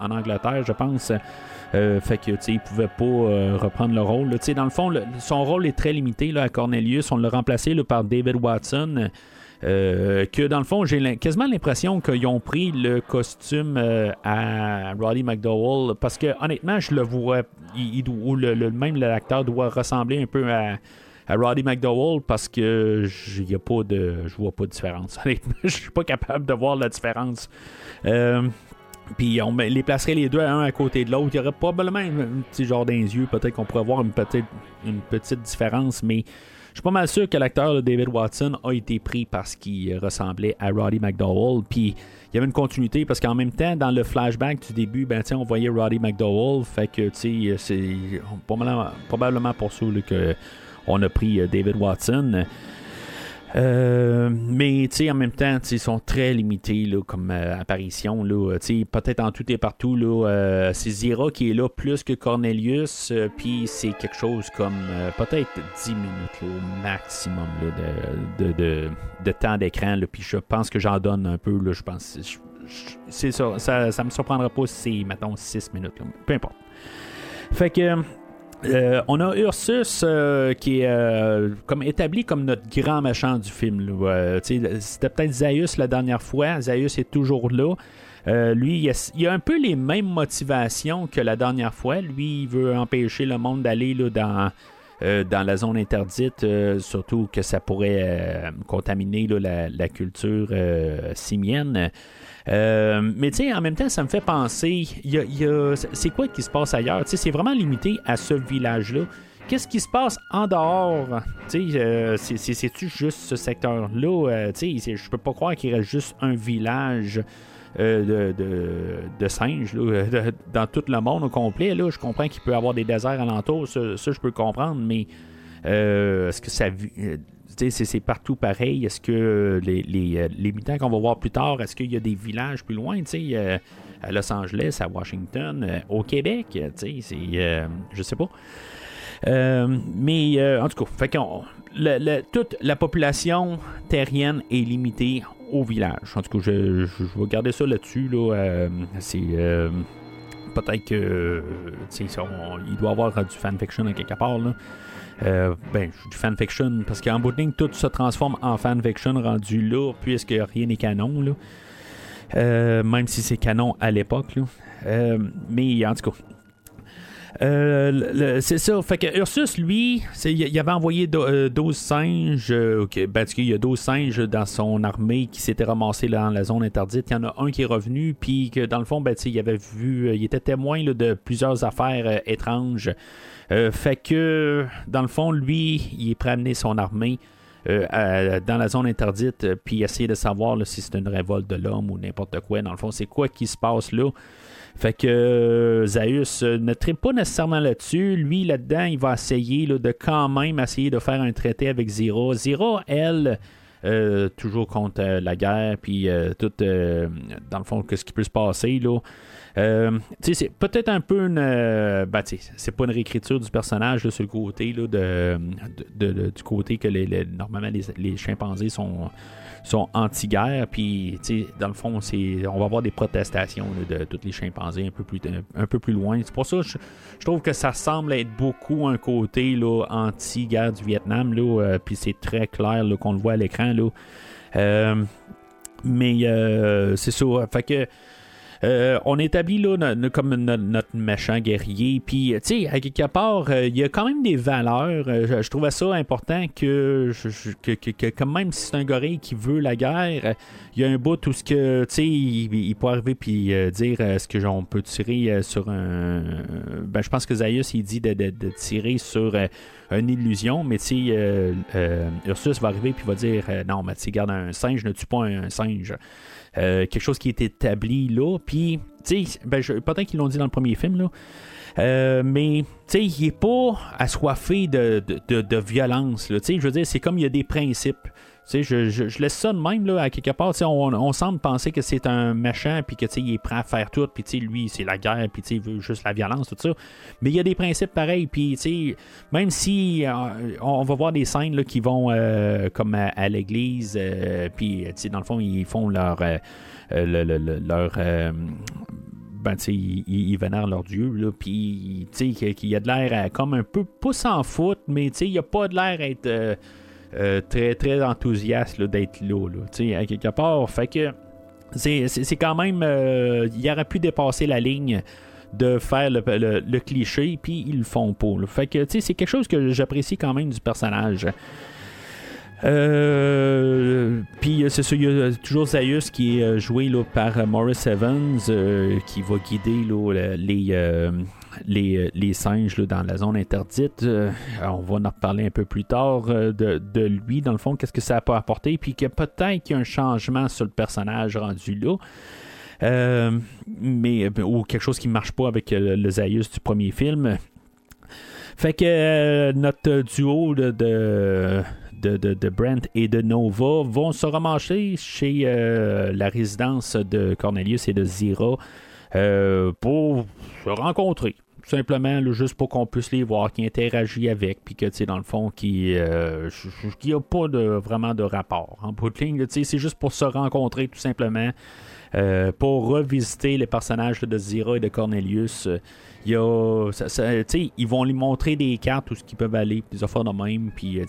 en Angleterre, je pense. fait que il pouvait pas reprendre le rôle. Dans le fond, son rôle est très limité là, à Cornelius. On l'a remplacé par David Watson. Euh, que dans le fond, j'ai quasiment l'impression qu'ils ont pris le costume euh, à Roddy McDowell parce que honnêtement, je le vois, il, ou le, même l'acteur doit ressembler un peu à, Roddy McDowell parce que je pas de, je vois pas de différence. Honnêtement, je suis pas capable de voir la différence. Euh, puis on les placerait les deux à un à côté de l'autre. Il y aurait probablement un, petit genre d'un yeux. Peut-être qu'on pourrait voir une petite, une petite différence, mais je suis pas mal sûr que l'acteur David Watson a été pris parce qu'il ressemblait à Roddy McDowell. Puis il y avait une continuité parce qu'en même temps, dans le flashback du début, ben, on voyait Roddy McDowell. Fait que c'est probablement pour ça que on a pris euh, David Watson. Euh, mais en même temps, ils sont très limités là, comme euh, apparition. Là, peut-être en tout et partout, euh, c'est Zira qui est là plus que Cornelius. Puis c'est quelque chose comme peut-être 10 minutes au maximum de, de, de, temps d'écran. Puis je pense que j'en donne un peu. Je pense. c'est ça, ça, ça me surprendra pas si c'est, mettons, 6 minutes. Peu importe. Fait que euh, on a Ursus euh, qui est euh, établi comme notre grand méchant du film. C'était peut-être Zaius la dernière fois. Zaius est toujours là. lui, il a, a, un peu les mêmes motivations que la dernière fois. Lui, il veut empêcher le monde d'aller dans dans la zone interdite, surtout que ça pourrait contaminer la, culture simienne. Mais tu en même temps, ça me fait penser, c'est quoi qui se passe ailleurs? c'est vraiment limité à ce village-là. Qu'est-ce qui se passe en dehors? Euh, c'est-tu juste ce secteur-là? Euh, je peux pas croire qu'il reste juste un village euh, de, singes dans tout le monde au complet. Là. Je comprends qu'il peut y avoir des déserts alentours, ça, ça je peux comprendre, mais est-ce que ça c'est partout pareil. Est-ce que les, les, les qu'on va voir plus tard, est-ce qu'il y a des villages plus loin, à Los Angeles, à Washington, au Québec, c'est, je sais pas. Euh, mais euh, en tout cas, fait toute la population terrienne est limitée au village. En tout cas, je, vais garder ça là-dessus. Là, euh, c'est peut-être que il doit y avoir du fanfiction à quelque part. Là. Ben, du fanfiction, parce qu'en bout de ligne, tout se transforme en fanfiction rendu là, puisque rien n'est canon. Là. même si c'est canon à l'époque. mais en tout cas, euh, c'est ça. Fait que Ursus, lui, il avait envoyé 12 euh, singes. Euh, ben, il y a 12 singes dans son armée qui s'étaient ramassés dans la zone interdite. Il y en a un qui est revenu, puis que dans le fond, ben, il avait vu, il était témoin de plusieurs affaires étranges. Fait que, dans le fond, lui, il est prêt à amener son armée. dans la zone interdite, puis essayer de savoir si c'est une révolte de l'homme ou n'importe quoi. Dans le fond, c'est quoi qui se passe là? Fait que euh, Zaius euh, ne tripe pas nécessairement là-dessus. Lui, là-dedans, il va essayer de quand même essayer de faire un traité avec Zira. Zira, elle, euh, toujours contre la guerre, puis tout, dans le fond, ce qui peut se passer, là? C'est peut-être un peu une. Ben, c'est pas une réécriture du personnage sur le côté là, de, du côté que les, normalement les, chimpanzés sont sont anti-guerre. Puis, dans le fond, on va avoir des protestations de tous les chimpanzés un peu plus, un peu plus loin. C'est pour ça que je, trouve que ça semble être beaucoup un côté là, anti-guerre du Vietnam. Là, euh, puis c'est très clair qu'on le voit à l'écran. Là. Euh, mais euh, c'est ça. Fait que euh, on établit là comme notre, méchant guerrier. Puis, tu sais, à quelque part, euh, il y a quand même des valeurs. Euh, je, trouvais ça important que, que, quand même si c'est un gorille qui veut la guerre, il y a un bout où ce que, tu il, peut arriver puis dire est-ce que on peut tirer sur un. Ben, je pense que Zaius il dit de, tirer sur une illusion, mais tu sais, Ursus va arriver puis va dire non, mais tu garde un singe, ne tue pas un singe. Euh, quelque chose qui est établi là. Puis, tu sais, ben, peut-être qu'ils l'ont dit dans le premier film, là. Euh, mais tu sais, il est pas assoiffé de, de, de, violence. Tu sais, je veux dire, c'est comme il y a des principes. Sais, je, je, laisse ça de même, là, à quelque part. On, on semble penser que c'est un méchant, puis que, il est prêt à faire tout, puis, lui, c'est la guerre, puis, il veut juste la violence, tout ça. Mais il y a des principes pareils, puis, même si euh, on va voir des scènes, là, qui vont, comme à, l'église, puis, tu sais, dans le fond, ils font leur... leur ben, ils, ils vénèrent leur dieu, puis, qu'il y a de l'air comme un peu, pas s'en foutre, mais, il n'y a pas de l'air être euh, très, très enthousiaste d'être là, là à quelque part. Fait que, c'est quand même, euh, il aurait pu dépasser la ligne de faire le, cliché, puis ils le font pas. Fait que, c'est quelque chose que j'apprécie quand même du personnage. Euh, puis c'est ça, il y a toujours Zaius qui est joué là, par Morris Evans qui va guider les, les, les, singes dans la zone interdite. on va en reparler un peu plus tard de, de, lui, dans le fond, qu'est-ce que ça a apporté, puis que peut-être qu'il y a un changement sur le personnage rendu là. mais ou quelque chose qui marche pas avec le, le du premier film. Fait que notre duo de de, Brent et de Nova vont se ramasser chez euh, la résidence de Cornelius et de Zira euh, pour se rencontrer. Simplement, juste pour qu'on puisse les voir, qui interagissent avec, puis que, tu sais, dans le fond, qui euh, a pas vraiment de rapport. En bout de c'est juste pour se rencontrer, tout simplement, pour revisiter les personnages de Zira et de Cornelius. Il y a, ils vont lui montrer des cartes où ce qu'ils peuvent aller, des affaires de même, puis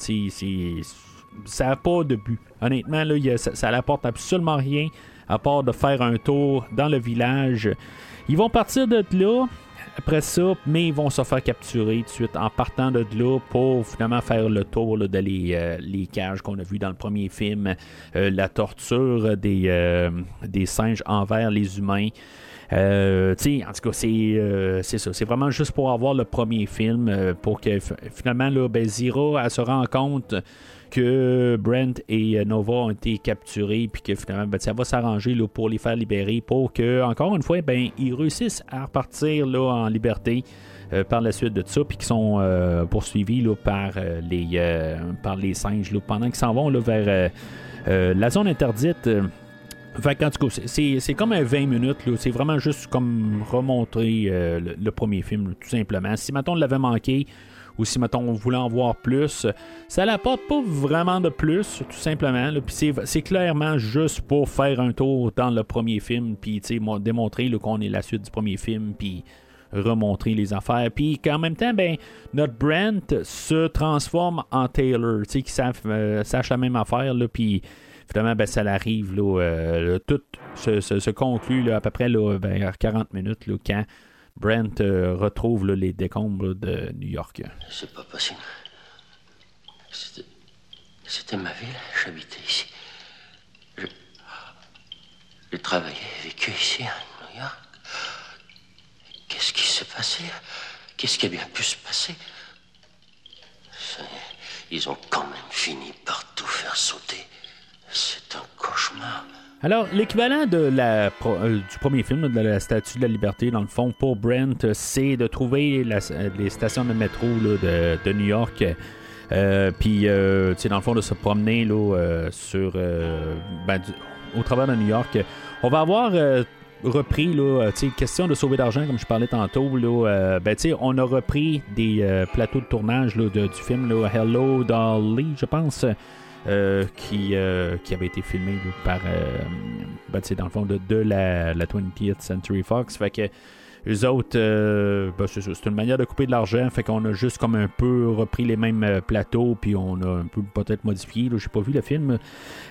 ça n'a pas de but. Honnêtement, là, ça, n'apporte absolument rien à part de faire un tour dans le village. Ils vont partir de là. Après ça, mais ils vont se faire capturer tout de suite en partant de là pour finalement faire le tour de les, les cages qu'on a vu dans le premier film, la torture des, des singes envers les humains. en tout cas, c'est, c'est ça. C'est vraiment juste pour avoir le premier film, pour que finalement, là, ben, se rend compte que Brent et euh, Nova ont été capturés, puis que finalement, ben, ça va s'arranger pour les faire libérer, pour que, encore une fois, ben, ils réussissent à repartir là, en liberté. Euh, par la suite de ça, puis qui sont euh, poursuivis là, par, les, par les singes pendant qu'ils s'en vont là, vers la zone interdite. En tout cas, c'est comme un 20 minutes. C'est vraiment juste comme remontrer le, premier film, tout simplement. Si maintenant on l'avait manqué, ou si, mettons, on voulait en voir plus, ça n'apporte pas vraiment de plus, tout simplement. C'est clairement juste pour faire un tour dans le premier film, puis démontrer qu'on est la suite du premier film, puis remontrer les affaires. Puis qu'en même temps, ben, notre Brent se transforme en Taylor, qui euh, sache la même affaire, puis finalement, ben, ça l'arrive, euh, tout se, conclut à peu près là, 40 ben, minutes, quand Brent euh, retrouve les décombres de New York. C'est pas possible. C'était ma ville. J'habitais ici. Je... J'ai travaillé, vécu ici, à New York. Qu'est-ce qui s'est passé? Qu'est-ce qui a bien pu se passer? Ils ont quand même fini par tout faire sauter. C'est un cauchemar. Alors, l'équivalent de la, euh, du premier film, de la Statue de la Liberté, dans le fond, pour Brent, c'est de trouver les stations de métro de, New York. Euh, puis, euh, dans le fond, de se promener là, sur, ben, au travers de New York. On va avoir repris, là, question de sauver d'argent, comme je parlais tantôt, là, ben, on a repris des plateaux de tournage là, du film Hello Dolly, je pense. Euh, qui, euh, qui avait été filmé par, euh, ben, dans le fond, de, de la, la, 20th Century Fox. Fait que les autres, ben, c'est, une manière de couper de l'argent. Fait qu'on a juste comme un peu repris les mêmes plateaux, puis on a un peu peut-être modifié. J'ai pas vu le film.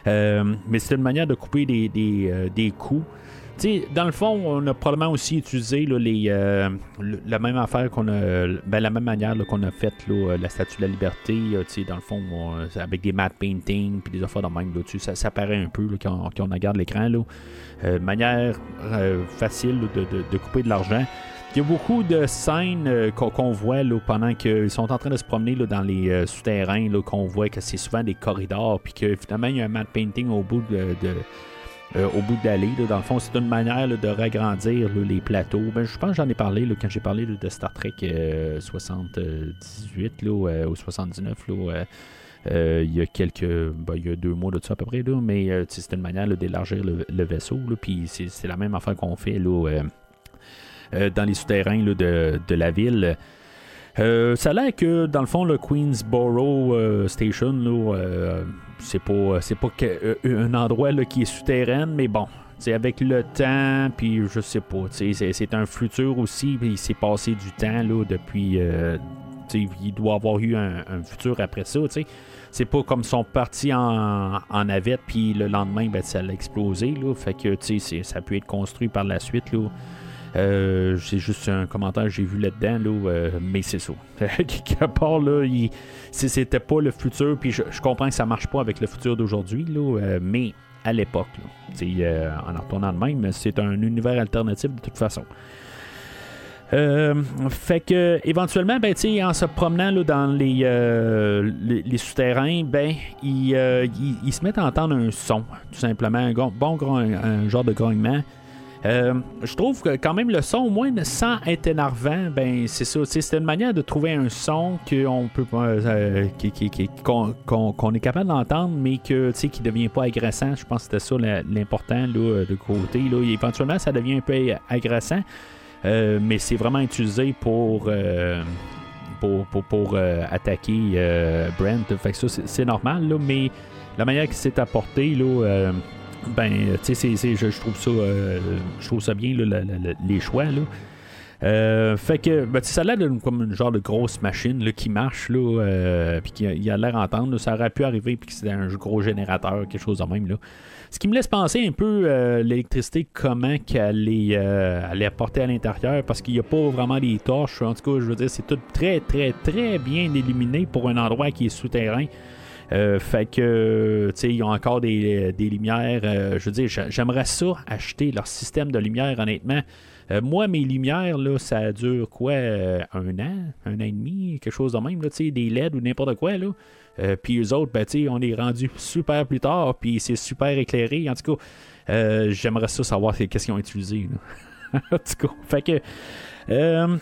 mais c'est une manière de couper des, des, des coûts dans le fond, on a probablement aussi utilisé les, euh, la même affaire qu'on a, ben, la même manière qu'on a fait euh, la Statue de la Liberté. dans le fond, avec des matte paintings puis des affaires de même dessus, ça, paraît un peu quand, on, regarde l'écran. Euh, manière facile de, couper de l'argent. Il y a beaucoup de scènes qu'on voit pendant qu'ils sont en train de se promener dans les souterrains, qu'on voit que c'est souvent des corridors, puis que finalement il y a un matte painting au bout de euh, au bout de l'allée. Dans le fond, c'est une manière de ragrandir les plateaux. Ben, je pense que j'en ai parlé quand j'ai parlé de Star Trek 78 euh, ou 79. Euh, il y a quelques. Ben, il y a deux mois de ça à peu près, mais c'est une manière d'élargir le, vaisseau. Puis c'est la même affaire qu'on fait dans les souterrains de, de, la ville. ça a l'air que, dans le fond, le Queensboro Station, là, c'est pas, c'est pas euh, un endroit là, qui est souterrain, mais bon, avec le temps, puis je sais pas, c'est un futur aussi, puis il s'est passé du temps là, depuis. Euh, il doit avoir eu un, futur après ça, C'est pas comme son parti en, en navette, puis le lendemain, ben, ça a explosé, là. Fait que, ça a pu être construit par la suite, là. Euh, c'est juste un commentaire que j'ai vu là-dedans, là, euh, mais c'est ça. Quelque part, là, c'était pas le futur, puis je, comprends que ça marche pas avec le futur d'aujourd'hui, euh, mais à l'époque, en en retournant de même, c'est un univers alternatif de toute façon. fait que éventuellement, ben, en se promenant là, dans les, les, souterrains, ben, ils, se mettent à entendre un son, tout simplement, un bon un genre de grognement. Euh, je trouve que quand même le son, au moins sans être énervant, ben c'est ça. C'est une manière de trouver un son qu'on peut euh, est capable d'entendre, mais que qui devient pas agressant. Je pense que c'était ça l'important de côté. Éventuellement, ça devient un peu agressant. Euh, mais c'est vraiment utilisé pour, pour, pour, attaquer Brent. Fait que ça, c'est normal, là, mais la manière qu'il s'est apporté, là, ben, tu sais, je, trouve ça, euh, je trouve ça bien, les choix. Là. Euh, fait que ben, ça a l'air comme une genre de grosse machine qui marche, là, euh, puis qui a, l'air entendre. ça aurait pu arriver, puis que c'était un gros générateur, quelque chose de même. Là. Ce qui me laisse penser un peu euh, l'électricité, comment qu'elle est, elle est apportée à l'intérieur, parce qu'il n'y a pas vraiment des torches. En tout cas, je veux dire, c'est tout très, très, très bien éliminé pour un endroit qui est souterrain. Fait que, tu sais, ils ont encore des, des lumières. je veux dire, j'aimerais ça, acheter leur système de lumière, honnêtement. Euh, moi, mes lumières, là, ça dure quoi euh, Un an, un an et demi, quelque chose de même, là, des LED ou n'importe quoi. Là. Euh, puis eux autres, ben, on est rendu super plus tard, puis c'est super éclairé. En tout cas, j'aimerais ça savoir qu'est-ce qu'ils ont utilisé. en tout cas, fait que.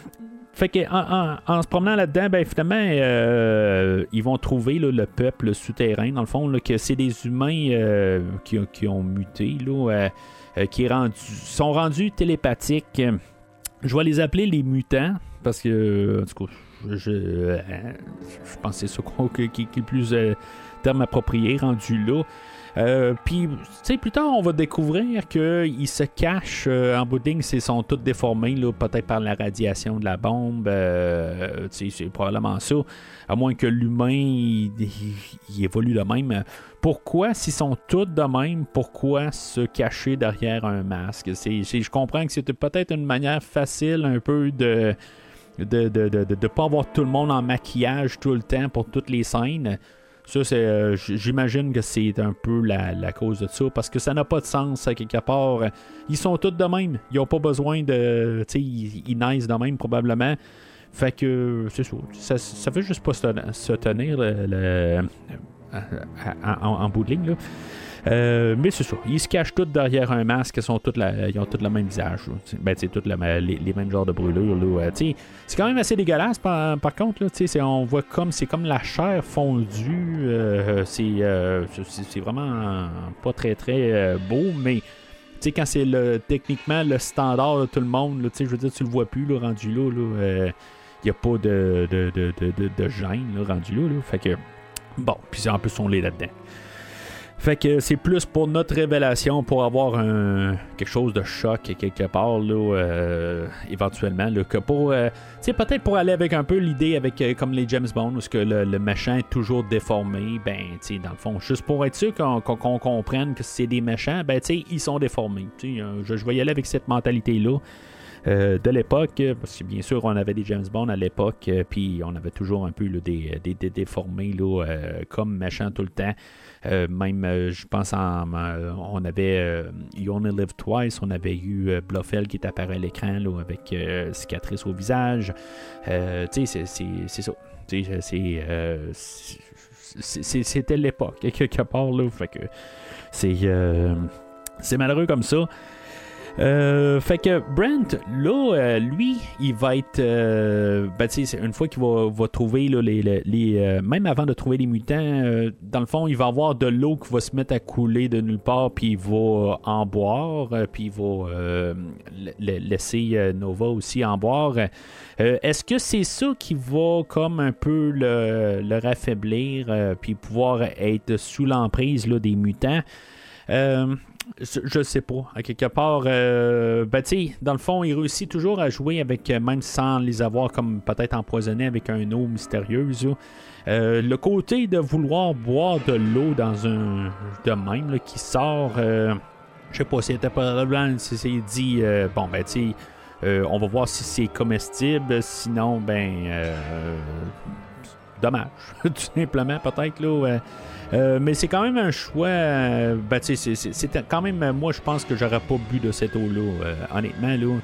Fait que en, se promenant là-dedans, ben finalement, ils vont trouver le peuple souterrain, dans le fond, que c'est des humains qui, qui, ont muté, là, euh, qui sont rendus télépathiques. Je vais les appeler les mutants parce que, en je, euh, je pense que c'est ça qui, est le plus euh, terme approprié rendu là. Euh, puis, tu sais, plus tard, on va découvrir qu'ils se cachent en bout de c'est sont tous déformés, peut-être par la radiation de la bombe. sais c'est probablement ça. À moins que l'humain il, évolue de même. Pourquoi, s'ils sont tous de même, pourquoi se cacher derrière un masque? Je comprends que c'était peut-être une manière facile un peu de de ne de, de, pas avoir tout le monde en maquillage tout le temps pour toutes les scènes. Ça, c'est, euh, j'imagine que c'est un peu la, cause de ça, parce que ça n'a pas de sens, à quelque part. Ils sont tous de même. Ils n'ont pas besoin de. Tu ils, naissent de même, probablement. Fait que, c'est ça. Ça, ça fait juste pas se, tenir en, bout de ligne. Euh, mais c'est ça. Ils se cachent tous derrière un masque. Ils, sont tous ils ont tous le même visage. Ben, tous les, mêmes genres de brûlures. Là. c'est quand même assez dégueulasse par, contre. Là, on voit comme c'est comme la chair fondue. Euh, euh, c'est, vraiment pas très très beau, mais quand c'est le, techniquement le standard de tout le monde, je veux dire, tu le vois plus là, rendu là. il n'y a pas de, de, de, de, gêne rendu là, Fait que, bon, puis en plus, on l'est là-dedans. Fait que c'est plus pour notre révélation, pour avoir un, quelque chose de choc quelque part, là, euh, éventuellement, là, que pour. Euh, sais peut-être pour aller avec un peu l'idée avec euh, comme les James Bond, où que le, le, méchant est toujours déformé, ben, tu dans le fond, juste pour être sûr qu'on comprenne que c'est des méchants, ben, tu ils sont déformés. Je, je vais y aller avec cette mentalité-là. de l'époque, parce que bien sûr, on avait des James Bond à l'époque, puis on avait toujours un peu des, des, des, déformés là, comme méchants tout le temps. Euh, même, euh, je pense, en, euh, on avait You Only Live Twice, on avait eu Bluffel qui est apparu à l'écran avec cicatrice au visage. tu sais, c'est ça. C'était l'époque, quelque part, là. C'est c'est malheureux comme ça. Euh, fait que Brent, là, euh, lui, il va être. Euh, ben, une fois qu'il va, trouver là, les. euh, même avant de trouver les mutants, dans le fond, il va avoir de l'eau qui va se mettre à couler de nulle part, puis il va en boire, puis il va laisser Nova aussi en boire. Est-ce que c'est ça qui va comme un peu le, le raffaiblir, puis pouvoir être sous l'emprise des mutants? Je sais pas. À quelque part, euh, ben, dans le fond, il réussit toujours à jouer avec, euh, même sans les avoir comme peut-être empoisonnés avec un eau mystérieuse. Euh, le côté de vouloir boire de l'eau dans un de même qui sort, je sais pas si c'était probablement si c'est dit, bon, ben, tu on va voir si c'est comestible, sinon, ben, dommage, tout simplement, peut-être, là. Euh, mais c'est quand même un choix. Euh, ben, c'était quand même. Moi, je pense que j'aurais pas bu de cette eau-là. Euh, honnêtement,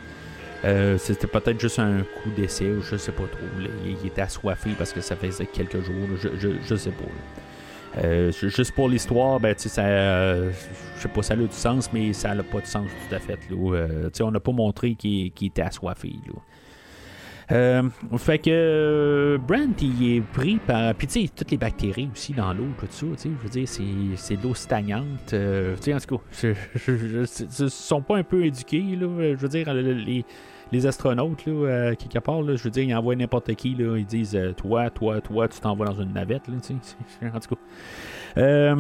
là. c'était peut-être juste un coup d'essai ou je sais pas trop. Il, était assoiffé parce que ça faisait quelques jours. Je, je, sais pas. juste pour l'histoire, ben, ça, je sais pas, ça a du sens, mais ça n'a pas de sens tout à fait. Là. on n'a pas montré qu'il était assoiffé. Là. Euh, fait que euh, Brent, il est pris par. Puis, tu sais, toutes les bactéries aussi dans l'eau, tout ça, tu sais, je veux dire, c'est de l'eau stagnante. Euh, tu sais, en tout cas, ils sont pas un peu éduqués, là. Je veux dire, les, les astronautes, là, quelque part, là, je veux dire, ils envoient n'importe qui, là. Ils disent, toi, toi, toi, tu t'envoies dans une navette, là, tu sais. En tout cas.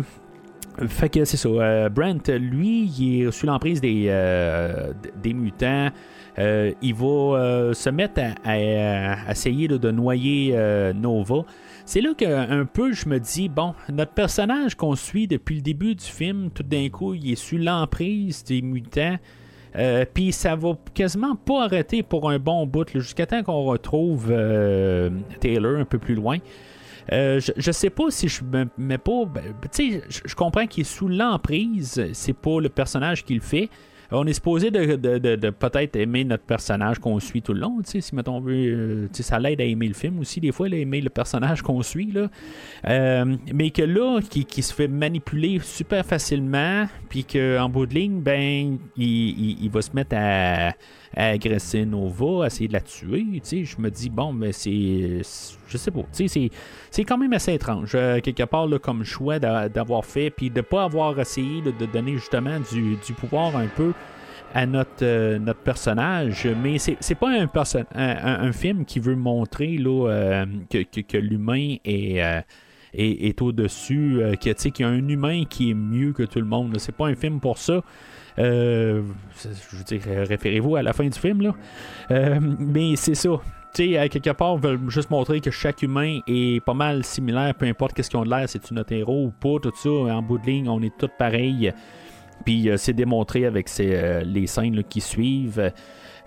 fait que c'est ça. Brent, lui, il est sous l'emprise des, des mutants. Il va se mettre à, essayer de noyer Nova. C'est là qu'un peu je me dis, bon, notre personnage qu'on suit depuis le début du film, tout d'un coup, il est sous l'emprise des mutants. Euh, puis ça va quasiment pas arrêter pour un bon bout, jusqu'à temps qu'on retrouve euh, Taylor un peu plus loin. Euh, je, sais pas si je me mets pas. Ben, tu sais, je comprends qu'il est sous l'emprise, c'est pas le personnage qui le fait. On est supposé de, peut-être aimer notre personnage qu'on suit tout le long. Si mettons, veut, euh, ça l'aide à aimer le film aussi, des fois, aimer le personnage qu'on suit. Là. Euh, mais que là, qui, se fait manipuler super facilement, puis qu'en bout de ligne, ben, il, va se mettre à, agresser Nova, à essayer de la tuer. Je me dis, bon, mais c'est. Je sais pas. C'est quand même assez étrange, euh, quelque part, comme choix d'avoir fait, puis de ne pas avoir essayé de donner justement du, du pouvoir un peu à notre, euh, notre personnage, mais c'est pas un, un, film qui veut montrer là, euh, que, que, l'humain est, est, au-dessus, qu'il y a un humain qui est mieux que tout le monde. C'est pas un film pour ça. Je veux dire, référez-vous à la fin du film, là. mais c'est ça tu sais, quelque part, veulent juste montrer que chaque humain est pas mal similaire, peu importe qu'est-ce qu'ils ont de l'air, c'est-tu notre héros ou pas, tout ça. En bout de ligne, on est tous pareils. Puis euh, c'est démontré avec euh, les scènes qui suivent.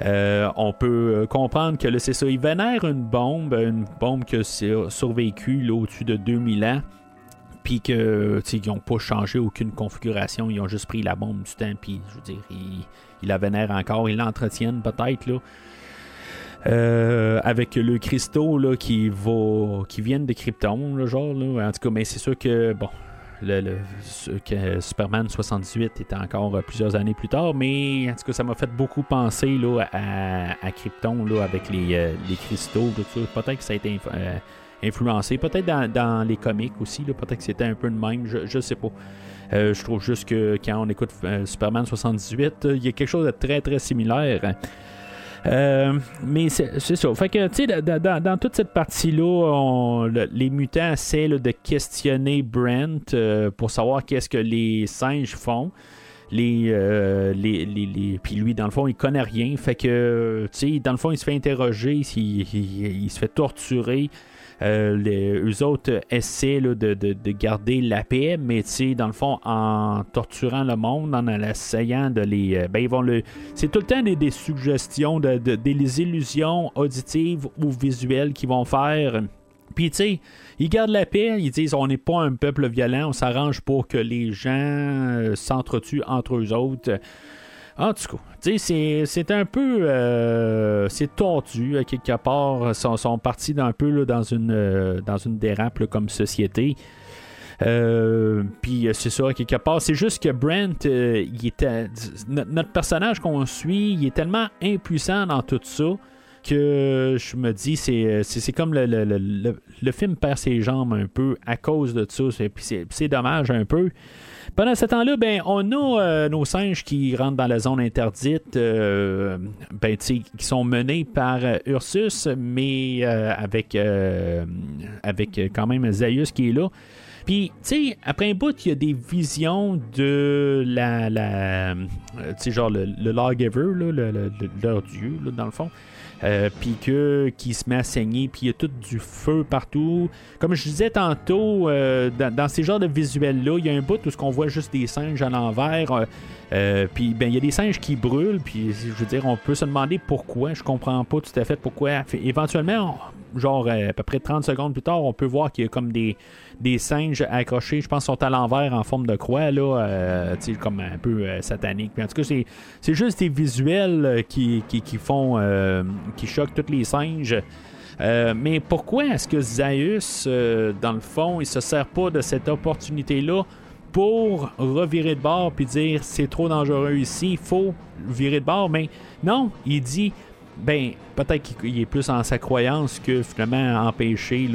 Euh, on peut comprendre que c'est ça, ils vénèrent une bombe, une bombe qui a survécu au-dessus de 2000 ans. Puis que ils n'ont pas changé aucune configuration, ils ont juste pris la bombe du temps, puis je veux dire, ils, la vénèrent encore, ils l'entretiennent peut-être là. avec le cristaux là, qui va qui viennent de Krypton, genre là. En tout cas, mais c'est sûr que bon, le, que Superman 78 était encore euh, plusieurs années plus tard, mais en tout cas, ça m'a fait beaucoup penser là, à, Krypton là, avec les, euh, cristaux. Peut-être que ça a été euh, influencé, peut-être dans, les comics aussi, peut-être que c'était un peu le même, je, je sais pas. je trouve juste que quand on écoute Superman 78, il y a quelque chose de très très similaire. Euh, mais c'est ça. Fait que, tu sais, dans, toute cette partie-là, les mutants essaient de questionner Brent euh, pour savoir qu'est-ce que les singes font. Euh, les, les, les, puis lui, dans le fond, il connaît rien. Fait que, tu sais, dans le fond, il se fait interroger, il se fait torturer. Euh, les, eux autres essaient de, garder la paix, mais dans le fond, en torturant le monde, en essayant de les. Euh, ben, ils vont le. C'est tout le temps des, suggestions, de, des illusions auditives ou visuelles qu'ils vont faire. Puis, tu sais, ils gardent la paix, ils disent on n'est pas un peuple violent, on s'arrange pour que les gens euh, s'entretuent entre eux autres. En tout cas, c'est un peu. Euh, c'est tordu, à quelque part. Sont, sont partis d'un peu dans, une, euh, dans une dérape comme société. Euh, puis c'est ça, quelque part. C'est juste que Brent, il notre personnage qu'on suit, il est tellement impuissant dans tout ça que je me dis, c'est comme le, le, le, film perd ses jambes un peu à cause de ça. C'est dommage un peu. Pendant ce temps-là, ben, on a euh, nos singes qui rentrent dans la zone interdite, euh, ben, qui sont menés par euh, Ursus, mais avec, avec quand même Zaius qui est là. Puis, tu sais, après un bout, il y a des visions de la. tu sais, genre le, le Lawgiver, leur dieu, dans le fond. Euh, puis que qui se met à saigner, puis il y a tout du feu partout. Comme je disais tantôt, euh, dans, ces genres de visuels-là, il y a un bout où on voit juste des singes à l'envers. Euh, puis ben il y a des singes qui brûlent, puis je veux dire, on peut se demander pourquoi. Je comprends pas tout à fait pourquoi. Éventuellement, genre à peu près 30 secondes plus tard, on peut voir qu'il y a comme des, des singes accrochés, je pense, sont à l'envers en forme de croix, là, euh, comme un peu euh, satanique. en tout cas, c'est, juste des visuels euh, qui, qui, font, qui choquent tous les singes. mais pourquoi est-ce que Zaius, dans le fond, il se sert pas de cette opportunité-là pour revirer de bord puis dire c'est trop dangereux ici, il faut virer de bord? Mais non, il dit ben, peut-être qu'il est plus en sa croyance que finalement empêcher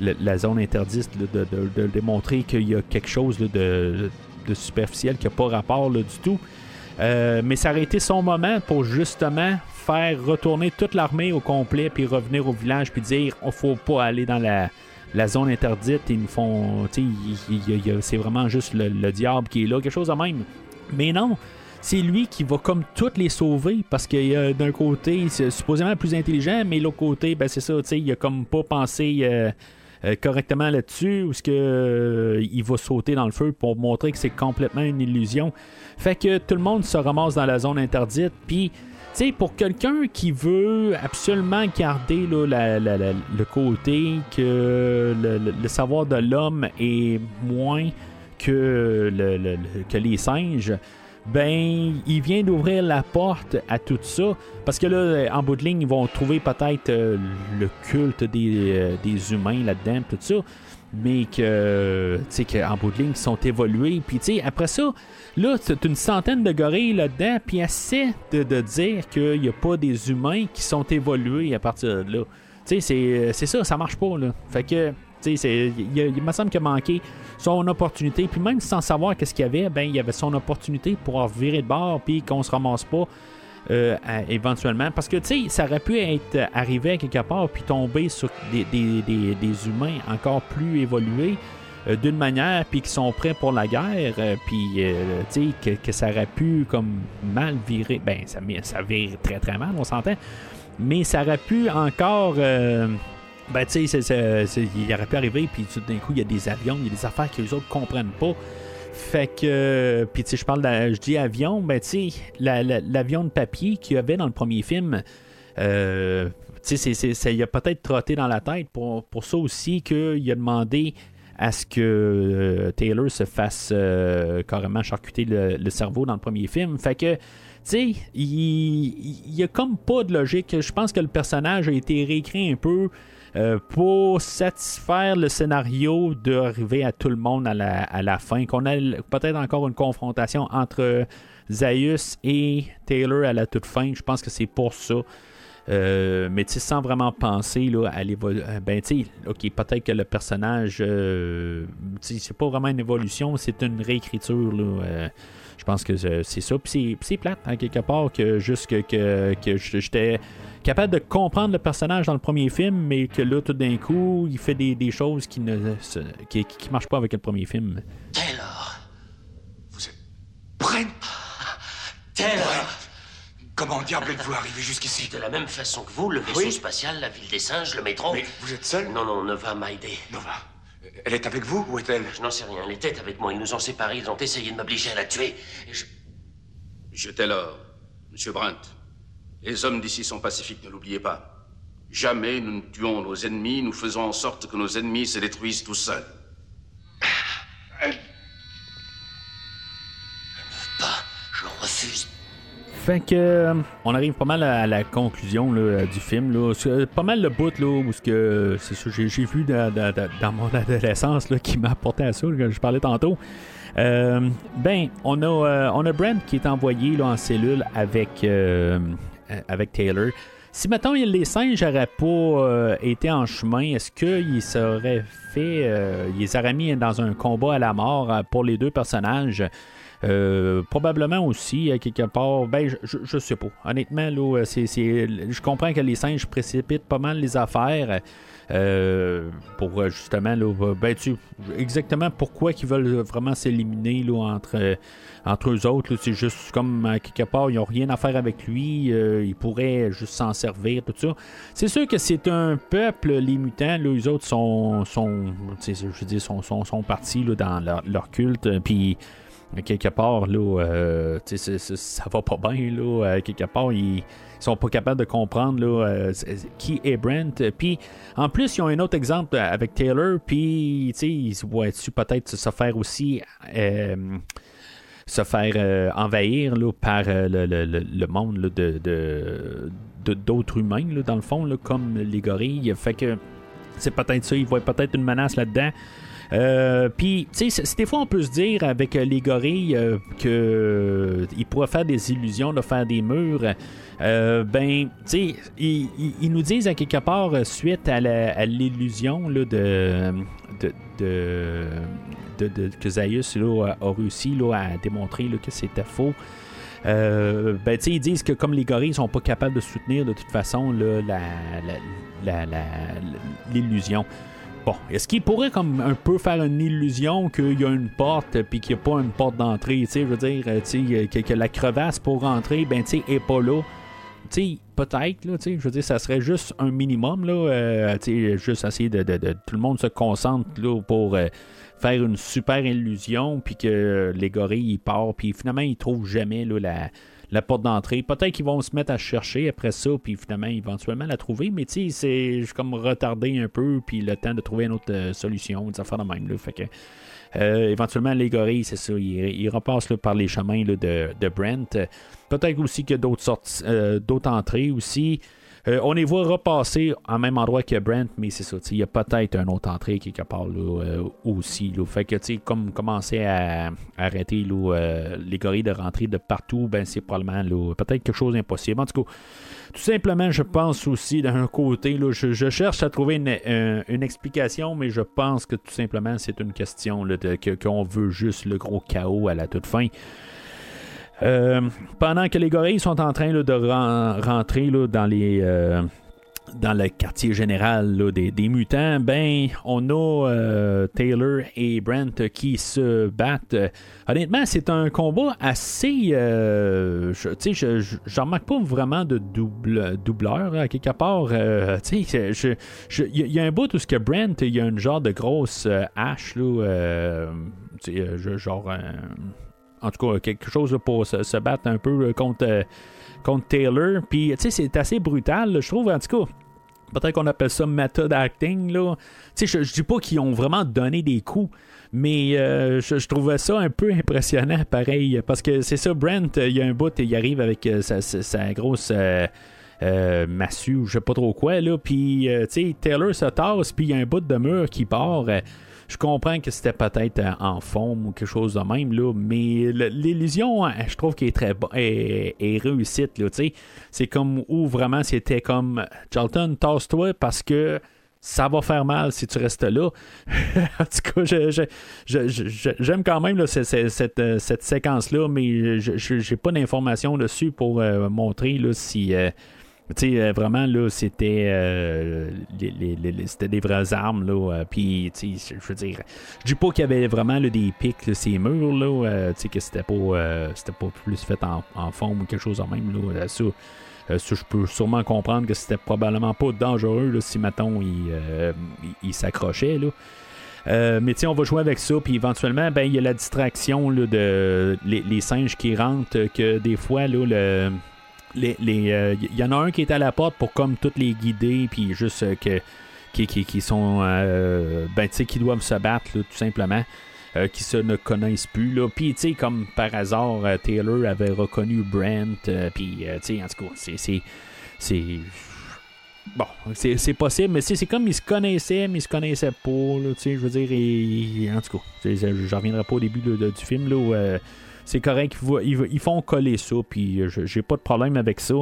la zone interdite de, démontrer qu'il y a quelque chose de, superficiel qui n'a pas rapport du tout. Euh, mais ça aurait été son moment pour justement faire retourner toute l'armée au complet, puis revenir au village, puis dire on faut pas aller dans la la zone interdite, ils nous font. C'est vraiment juste le, le diable qui est là, quelque chose de même. Mais non, c'est lui qui va comme toutes les sauver parce que d'un côté, c'est supposément plus intelligent, mais l'autre côté, ben c'est ça, il a comme pas pensé euh, euh, correctement là-dessus ou ce que euh, il va sauter dans le feu pour montrer que c'est complètement une illusion. Fait que tout le monde se ramasse dans la zone interdite, puis sais, pour quelqu'un qui veut absolument garder le côté que le, savoir de l'homme est moins que, que les singes, ben, il vient d'ouvrir la porte à tout ça. Parce que là, en bout de ligne, ils vont trouver peut-être euh, le culte des, euh, des humains là-dedans, tout ça. Mais que, tu sais, qu'en bout de ligne, ils sont évolués. Puis, tu sais, après ça, là, c'est une centaine de gorilles là-dedans. Puis, assez de, de dire qu'il n'y a pas des humains qui sont évolués à partir de là. Tu sais, c'est ça, ça marche pas, là. Fait que, tu sais, il me semble qu'il a manqué son opportunité. Puis même sans savoir qu'est-ce qu'il y avait, ben il y avait son opportunité pour virer de bord puis qu'on se ramasse pas. Euh, éventuellement. Parce que, tu sais, ça aurait pu être arrivé à quelque part puis tomber sur des, humains encore plus évolués euh, d'une manière puis qui sont prêts pour la guerre euh, puis, tu sais, que, ça aurait pu comme mal virer. Ben, ça, ça vire très très mal, on s'entend. Mais ça aurait pu encore ben, tu sais, il aurait pu arriver, puis tout d'un coup, il y a des avions, il y a des affaires que les autres comprennent pas. Fait que, puis tu sais, je parle, je dis avion, ben tu sais, l'avion de papier qu'il y avait dans le premier film, euh, tu sais, ça il a peut-être trotté dans la tête pour, pour ça aussi qu'il a demandé à ce que euh, Taylor se fasse euh, carrément charcuter le, cerveau dans le premier film. Fait que, tu sais, il, il y a comme pas de logique. Je pense que le personnage a été réécrit un peu euh, pour satisfaire le scénario d'arriver à tout le monde à la, fin, qu'on ait peut-être encore une confrontation entre Zaius et Taylor à la toute fin. Je pense que c'est pour ça. Euh, mais tu sans vraiment penser là, à l'évolution. Euh, ben, tu ok, peut-être que le personnage, euh, c'est pas vraiment une évolution, c'est une réécriture. Là, je pense que c'est ça. Puis c'est plate, hein, quelque part, que juste que, que, que j'étais capable de comprendre le personnage dans le premier film, mais que là, tout d'un coup, il fait des, des choses qui ne qui, qui, marchent pas avec le premier film. Taylor Vous êtes Brent Taylor Comment diable êtes-vous arrivé jusqu'ici? De la même façon que vous, le vaisseau spatial, la ville des singes, le métro. Mais vous êtes seul? Non, non, Nova m'a aidé. Nova Elle est avec vous Où est-elle? Je n'en sais rien. Elle était avec moi. Ils nous ont séparés. Ils ont essayé de m'obliger à la tuer. Et je... Je Taylor, Monsieur Brent. Les hommes d'ici sont pacifiques, ne l'oubliez pas. Jamais nous ne tuons nos ennemis, nous faisons en sorte que nos ennemis se détruisent tout seuls. Pas, je refuse. Fait que euh, on arrive pas mal à la conclusion du film. C'est pas mal le bout là, où ce que c'est ça j'ai, vu dans mon adolescence qui m'a apporté à ça, que je parlais tantôt. Euh, ben, on a, euh, on Brent qui est envoyé là, en cellule avec euh, avec Taylor. Si maintenant les singes n'auraient pas euh, été en chemin, est-ce qu'ils seraient fait. Euh, ils auraient mis dans un combat à la mort pour les deux personnages? Probablement aussi, à quelque part. Ben, je, je, sais pas. Honnêtement, là, c'est, je comprends que les singes précipitent pas mal les affaires. pour justement, là, ben, tu, exactement pourquoi ils veulent vraiment s'éliminer entre entre eux autres. C'est juste comme à quelque part, ils n'ont rien à faire avec lui. Euh, ils pourraient juste s'en servir, tout ça. C'est sûr que c'est un peuple, les mutants. Là, eux autres sont, sont je dis, sont, sont, sont partis là, dans leur, culte. Puis quelque part, là, euh, ça va pas bien. Là, quelque part, ils sont pas capables de comprendre là, euh, qui est Brent. Puis en plus, ils ont un autre exemple avec Taylor. Puis ils voient peut-être se faire aussi se faire euh, envahir là, par euh, le, monde de, d'autres humains, dans le fond, comme les gorilles. Fait que c'est peut-être ça, ils voient peut-être une menace là-dedans. Euh, puis, tu sais, des fois, on peut se dire avec les gorilles qu'ils pourraient faire des illusions, de faire des murs. ben, tu sais, ils, nous disent à quelque part, suite à l'illusion de, que Zaius a, réussi à démontrer que c'était faux. Euh, ben, ils disent que comme les gorilles sont pas capables de soutenir de toute façon l'illusion. Bon, est-ce qu'il pourrait comme un peu faire une illusion qu'il y a une porte puis qu'il n'y a pas une porte d'entrée, tu sais, je veux dire, tu sais, que, que la crevasse pour rentrer, ben, tu sais, est pas là. Tu peut-être, là, tu sais, je veux dire, ça serait juste un minimum, là, euh, tu sais, juste essayer de, Tout le monde se concentre, pour euh, faire une super illusion, puis que les gorilles, ils partent, puis finalement, ils trouvent jamais, là, la la porte d'entrée. Peut-être qu'ils vont se mettre à chercher après ça, puis finalement, éventuellement la trouver. Mais tu sais, c'est comme retardé un peu, puis le temps de trouver une autre euh, solution, des affaires de même. Là. Euh, éventuellement, les gorilles, c'est ça, ils, ils par les chemins là, de, Brent. Peut-être aussi qu'il y a d'autres euh, d'autres entrées aussi. Euh, on les voit repasser en même endroit que Brent, mais c'est ça, il y a peut-être une autre entrée quelque part là, euh, aussi. Là. Fait que, comme commencer à, arrêter euh, les gorilles de rentrer de partout, ben c'est probablement peut-être quelque chose d'impossible. En tout cas, tout simplement, je pense aussi d'un côté, je, cherche à trouver une, un- explication, mais je pense que tout simplement, c'est une question qu'on veut juste le gros chaos à la toute fin. Euh, pendant que les gorilles sont en train de ren- rentrer dans les euh, le quartier général des, mutants, ben on a euh, Taylor et Brent qui se battent. Honnêtement, c'est un combat assez. euh, je- je, remarque pas vraiment de double, doubleur à quelque part. euh, il y, a- un bout où ce que Brent, il y a une genre de grosse hache là, genre. En tout cas, quelque chose pour se, battre un peu euh, contre, euh, contre Taylor. Puis, tu sais, c'est assez brutal, je trouve, en tout cas. Peut-être qu'on appelle ça method acting, là. Je, je dis pas qu'ils ont vraiment donné des coups, mais euh, je, je trouvais ça un peu impressionnant, pareil. Parce que c'est ça, Brent, il y a un bout, il arrive avec sa, grosse. massue ou je sais pas trop quoi là puis tu sais Taylor se tasse puis il y a un bout de mur qui part je comprends que c'était peut-être euh, en forme ou quelque chose de même, là, mais l'illusion, hein, je trouve qu'elle est très bonne, est réussite, là. C'est comme où vraiment c'était comme Charlton, tasse-toi parce que ça va faire mal si tu restes là. en tout cas, j'aime quand même euh, cette séquence-là, mais je j'ai pas d'informations dessus pour euh, montrer là, si. Euh, vraiment, là, c'était euh, c'était des vraies armes, là. euh, Puis, tu je veux dire, je dis pas qu'il y avait vraiment là, des pics, là, ces murs, là. tu que c'était pas, pas plus fait en, en forme ou quelque chose de même, là. Ça, je peux sûrement comprendre que c'était probablement pas dangereux, là, si, mettons, il, il- s'accrochait, là. Mais on va jouer avec ça, puis éventuellement, ben il y a la distraction là, de les, singes qui rentrent, que des fois, là, le, les, les, euh, y en a un qui est à la porte pour comme toutes les guider, puis juste euh, que qui, qui, qui sont euh, ben tu sais qui doivent se battre là, tout simplement. euh, qui se ne connaissent plus là. Puis tu sais comme par hasard Taylor avait reconnu Brent puis tu sais en tout cas c'est c'est bon c'est possible mais c'est comme ils se connaissaient mais ils se connaissaient pas tu sais je veux dire en tout cas je reviendrai pas au début du film là où, c'est correct ils, ils, font coller ça puis euh, j'ai pas de problème avec ça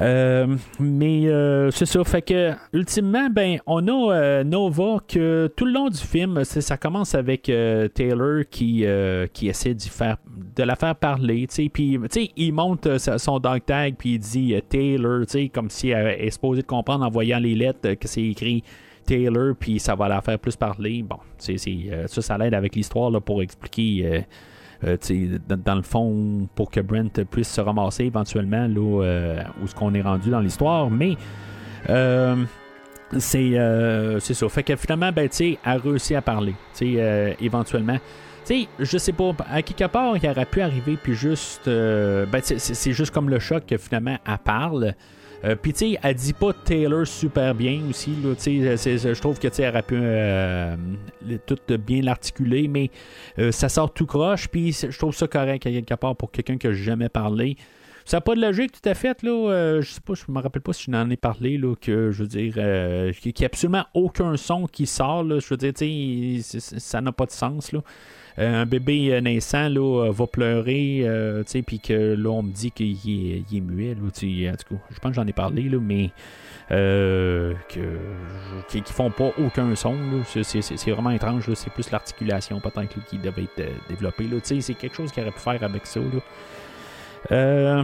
euh, mais euh, c'est ça, fait que ultimement, ben, on a Nova que tout le long du film, ça commence avec Taylor qui, qui essaie faire, de la faire parler, tu puis il monte son dog tag puis il dit Taylor, tu comme si elle est supposée de comprendre en voyant les lettres que c'est écrit Taylor, puis ça va la faire plus parler. Bon, c'est, ça, ça l'aide avec l'histoire pour expliquer. Euh, euh, dans, le fond, pour que Brent puisse se ramasser éventuellement là, euh, où ce qu'on est rendu dans l'histoire, mais euh, c'est euh, ça. Fait que finalement, ben, elle a réussi à parler, euh, éventuellement. Tu sais, je sais pas, à quelque part, il aurait pu arriver, puis juste. euh, ben, c'est juste comme le choc que finalement, elle parle. Euh, Puis, tu sais, elle dit pas Taylor super bien aussi. là, Je trouve que, tu sais, elle aurait pu euh, tout bien l'articuler, mais euh, ça sort tout croche. Puis, je trouve ça correct quelque part pour quelqu'un que j'ai jamais parlé. Ça n'a pas de logique tout à fait, là. euh, je sais pas, je me rappelle pas si je n'en ai parlé, là, que je veux dire, euh, qu'il n'y a absolument aucun son qui sort, là. Je veux dire, c'est- ça n'a pas de sens, là. Euh, un bébé naissant là, va pleurer, puis que là, on me dit qu'il est, il muet. En tout cas, je pense que j'en ai parlé, là, mais euh, qui, font pas aucun son. C'est, vraiment étrange. C'est plus l'articulation peut-être qui devait être développée. C'est quelque chose qu'il aurait pu faire avec ça. là. Euh,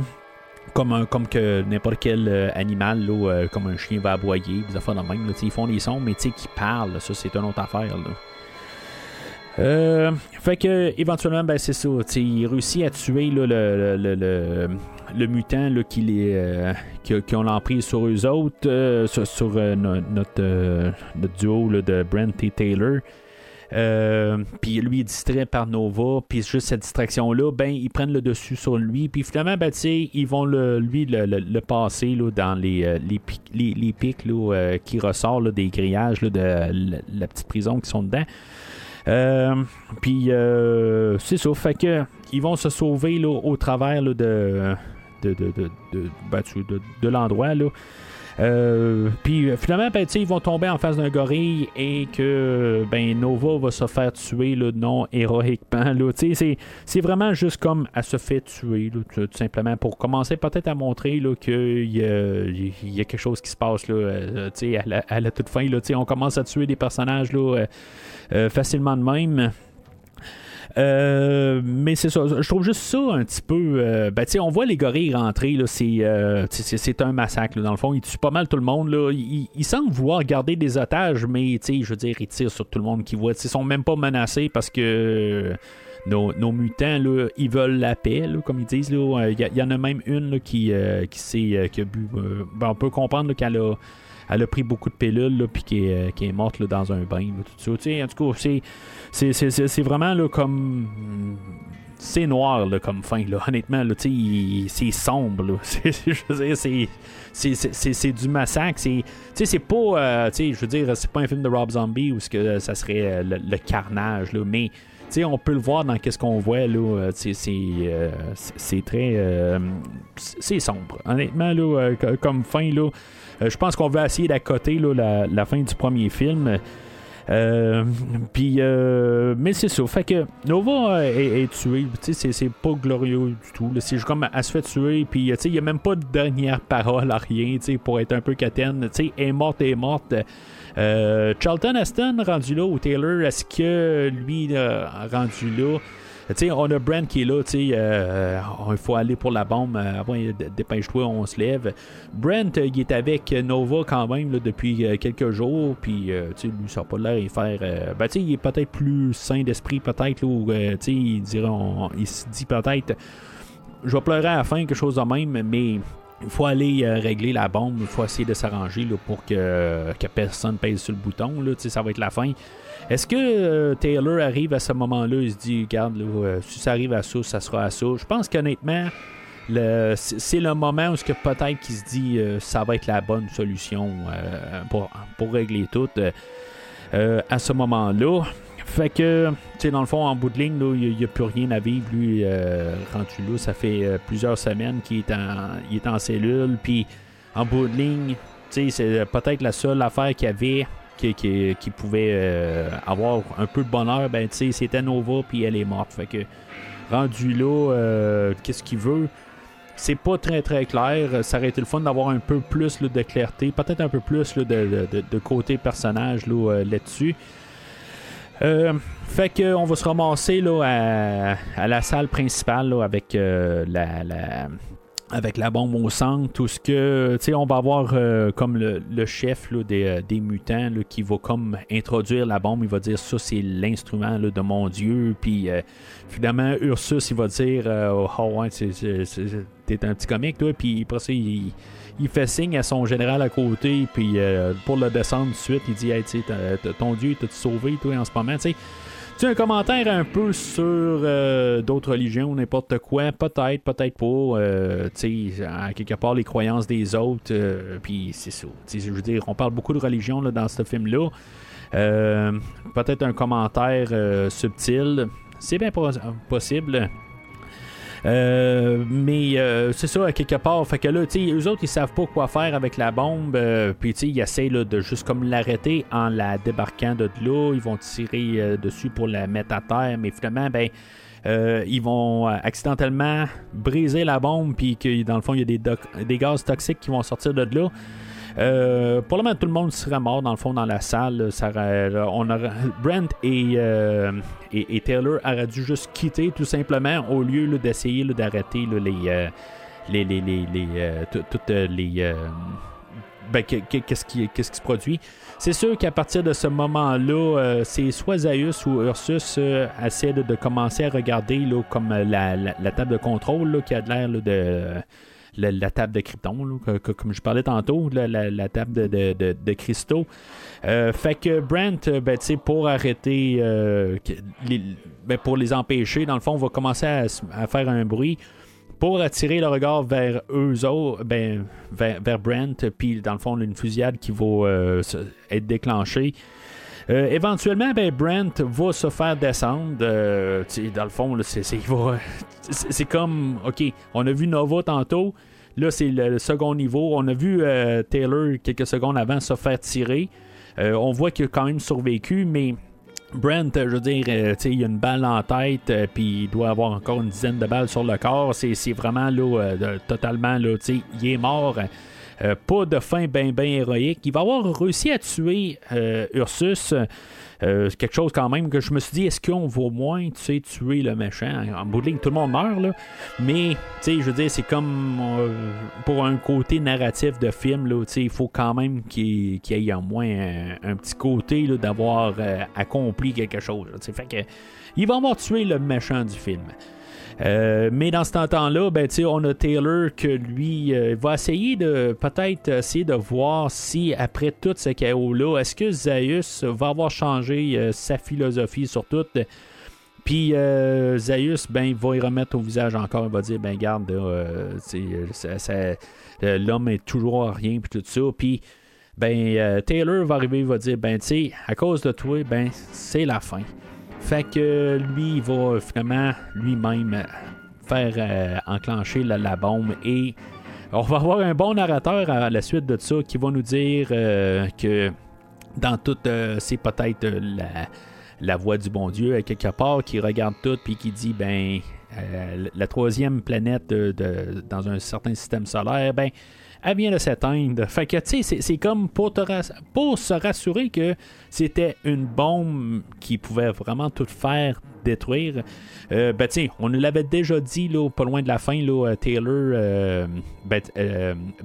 comme, comme que n'importe quel animal, comme un chien va aboyer, des affaires de même. ils font des sons, mais qui parlent, ça c'est une autre affaire. fait que éventuellement, ben, c'est ça. Il réussit à tuer le, mutant qui, ont l'emprise sur eux autres, sur, notre, notre duo de Brent et Taylor. Euh, puis lui est distrait par Nova, puis juste cette distraction-là, ben ils prennent le dessus sur lui, puis finalement, ben, ils vont le, lui le, passer là, dans les, euh, les, les, pics là, euh, qui ressortent des grillages de la, petite prison qui sont dedans. puis c'est ça, fait que ils vont se sauver là, au travers de, de, de, de, de, ben, de l'endroit. Là. Euh, puis finalement, ben, ils vont tomber en face d'un gorille et que ben, Nova va se faire tuer là, non héroïquement. C'est vraiment juste comme elle se fait tuer, tout, simplement, pour commencer peut-être à montrer qu'il y, y, a quelque chose qui se passe. Là, euh, à, la, toute fin, là, on commence à tuer des personnages là, euh, facilement de même. Euh, mais c'est ça. Je trouve juste ça un petit peu. Euh, ben, on voit les gorilles rentrer. Euh, c'est, un massacre. dans le fond, ils tuent pas mal tout le monde. Là. Ils, semblent vouloir garder des otages, mais je veux dire, ils tirent sur tout le monde qui voit. Ils sont même pas menacés parce que. Nos, mutants, là, ils veulent la paix, comme ils disent. Il y, en a même une qui, qui, s'est, qui a bu. Ben, on peut comprendre qu'elle a elle a pris beaucoup de pilules, puis qui est, qui est morte dans un bain. tout ça. en tout cas, c'est, c'est, vraiment là, comme. C'est noir là, comme fin, là. honnêtement. Là, c'est sombre. C'est, du massacre. C'est, pas. Euh, je veux dire, c'est pas un film de Rob Zombie où que ça serait euh, le, carnage. Là, mais on peut le voir dans qu'est-ce qu'on voit. Là, euh, c'est, très. c'est sombre. Honnêtement, là, comme fin, là. Euh, je pense qu'on va essayer d'accoter la, la fin du premier film. Euh, euh, mais c'est ça. Fait que Nova est, tué. C'est pas glorieux du tout. C'est comme elle se fait tuer. Puis, il n'y a même pas de dernière parole à rien pour être un peu catène. Elle est morte, elle est morte. Charlton Aston rendu là, ou Taylor, est-ce que lui, rendu là, on a Brent qui est là, euh, il faut aller pour la bombe, euh, dépêche-toi, on se lève. Brent, il est avec Nova quand même depuis euh, quelques jours, puis lui, ça n'a pas l'air de faire. ben, il est peut-être plus sain d'esprit, peut-être, il, il se dit peut-être, je vais pleurer à la fin, quelque chose de même, mais il faut aller régler la bombe, il faut essayer de s'arranger pour que, que personne pèse sur le bouton. Là, ça va être la fin. Est-ce que euh, Taylor arrive à ce moment-là, il se dit, regarde, euh, si ça arrive à ça, ça sera à ça. Je pense qu'honnêtement, c'est le moment où peut-être qu'il se dit euh, ça va être la bonne solution pour, régler tout à ce moment-là. Fait que, tu sais, dans le fond, en bout de ligne, il n'y a, plus rien à vivre. Lui, rendu là, ça fait plusieurs semaines qu'il est en, il est en cellule. Puis, en bout de ligne, tu sais, c'est peut-être la seule affaire qu'il y avait qui, pouvait euh, avoir un peu de bonheur, ben tu sais, c'était Nova puis elle est morte. Fait que rendu là, euh, qu'est-ce qu'il veut? C'est pas très très clair. Ça aurait été le fun d'avoir un peu plus de clarté, peut-être un peu plus de, côté personnage euh, là-dessus. fait que on va se ramasser là, à, la salle principale avec la, avec la bombe au centre, tout ce que, tu sais, on va avoir euh, comme le, chef des, euh, des, mutants qui va comme introduire la bombe, il va dire ça c'est l'instrument de mon dieu, puis euh, finalement Ursus il va dire oh ouais, t'es un petit comique toi, puis il, fait signe à son général à côté, puis pour le descendre tout de suite, il dit hey, ton dieu t'a sauvé toi en ce moment, tu sais? Tu un commentaire un peu sur euh, d'autres religions, n'importe quoi, peut-être, peut-être pas. Euh, tu sais, quelque part, les croyances des autres, euh, puis c'est ça. Je veux dire, on parle beaucoup de religion là, dans ce film-là. peut-être un commentaire subtil. C'est bien possible. Euh, mais euh, c'est ça, quelque part. Fait que là, tu eux autres, ils savent pas quoi faire avec la bombe. Euh, puis, tu ils essayent de juste comme l'arrêter en la débarquant de là. Ils vont tirer dessus pour la mettre à terre. Mais finalement, ben. ils vont accidentellement briser la bombe, puis que dans le fond, il y a des, des gaz toxiques qui vont sortir de là. Euh, pour le moment, tout le monde serait mort dans le fond dans la salle. On Brent euh, et, et, Taylor auraient dû juste quitter tout simplement au lieu d'essayer d'arrêter les, toutes les qu'est-ce qui, qui, se produit. C'est sûr qu'à partir de ce moment-là, euh, c'est soit Zaius ou Ursus euh, essaient de, commencer à regarder comme la, table de contrôle qui a l'air de. La, table de Krypton, comme je parlais tantôt, la, table de, cristaux. fait que Brent, ben, pour arrêter, ben, pour les empêcher, dans le fond, on va commencer à, faire un bruit pour attirer le regard vers eux autres, ben, vers, Brent, puis dans le fond, une fusillade qui va euh, être déclenchée. Euh, éventuellement, ben, Brent va se faire descendre. Euh, dans le fond, c'est comme, OK, on a vu Nova tantôt. Là, c'est le, second niveau. On a vu Taylor quelques secondes avant se faire tirer. on voit qu'il a quand même survécu, mais Brent, je veux dire, euh, il a une balle en tête, euh, puis il doit avoir encore une dizaine de balles sur le corps. C'est, vraiment là, euh, totalement, là, il est mort. Pas de fin bien, bien héroïque. Il va avoir réussi à tuer Ursus. Euh, quelque chose quand même que je me suis dit, est-ce qu'on va au moins tuer le méchant? En bout de ligne, tout le monde meurt, là. Mais, tu sais, je veux dire, c'est comme euh, pour un côté narratif de film, là, il faut quand même qu'il y ait au moins un, petit côté d'avoir euh, accompli quelque chose. Fait que, il va avoir tué le méchant du film. Euh, mais dans ce temps-là, ben, on a Taylor que lui euh, va essayer de peut-être essayer de voir si après tout ce chaos-là, est-ce que Zaius va avoir changé euh, sa philosophie sur tout? Puis Zaius, ben, va y remettre au visage encore. Il va dire, ben garde, l'homme est toujours à rien, puis tout ça. Puis ben, Taylor va arriver, il va dire, ben, tu sais, à cause de toi, ben, c'est la fin. Fait que lui, il va finalement lui-même faire euh, enclencher la, bombe et on va avoir un bon narrateur à la suite de ça qui va nous dire euh, que dans tout, euh, c'est peut-être la, voix du bon Dieu quelque part qui regarde tout puis qui dit ben la troisième planète dans un certain système solaire, ben elle vient de s'éteindre. Fait que, tu sais, c'est comme pour, pour se rassurer que c'était une bombe qui pouvait vraiment tout faire détruire. Euh, ben, tiens, on nous l'avait déjà dit, là, pas loin de la fin, là, euh, Taylor, euh, ben,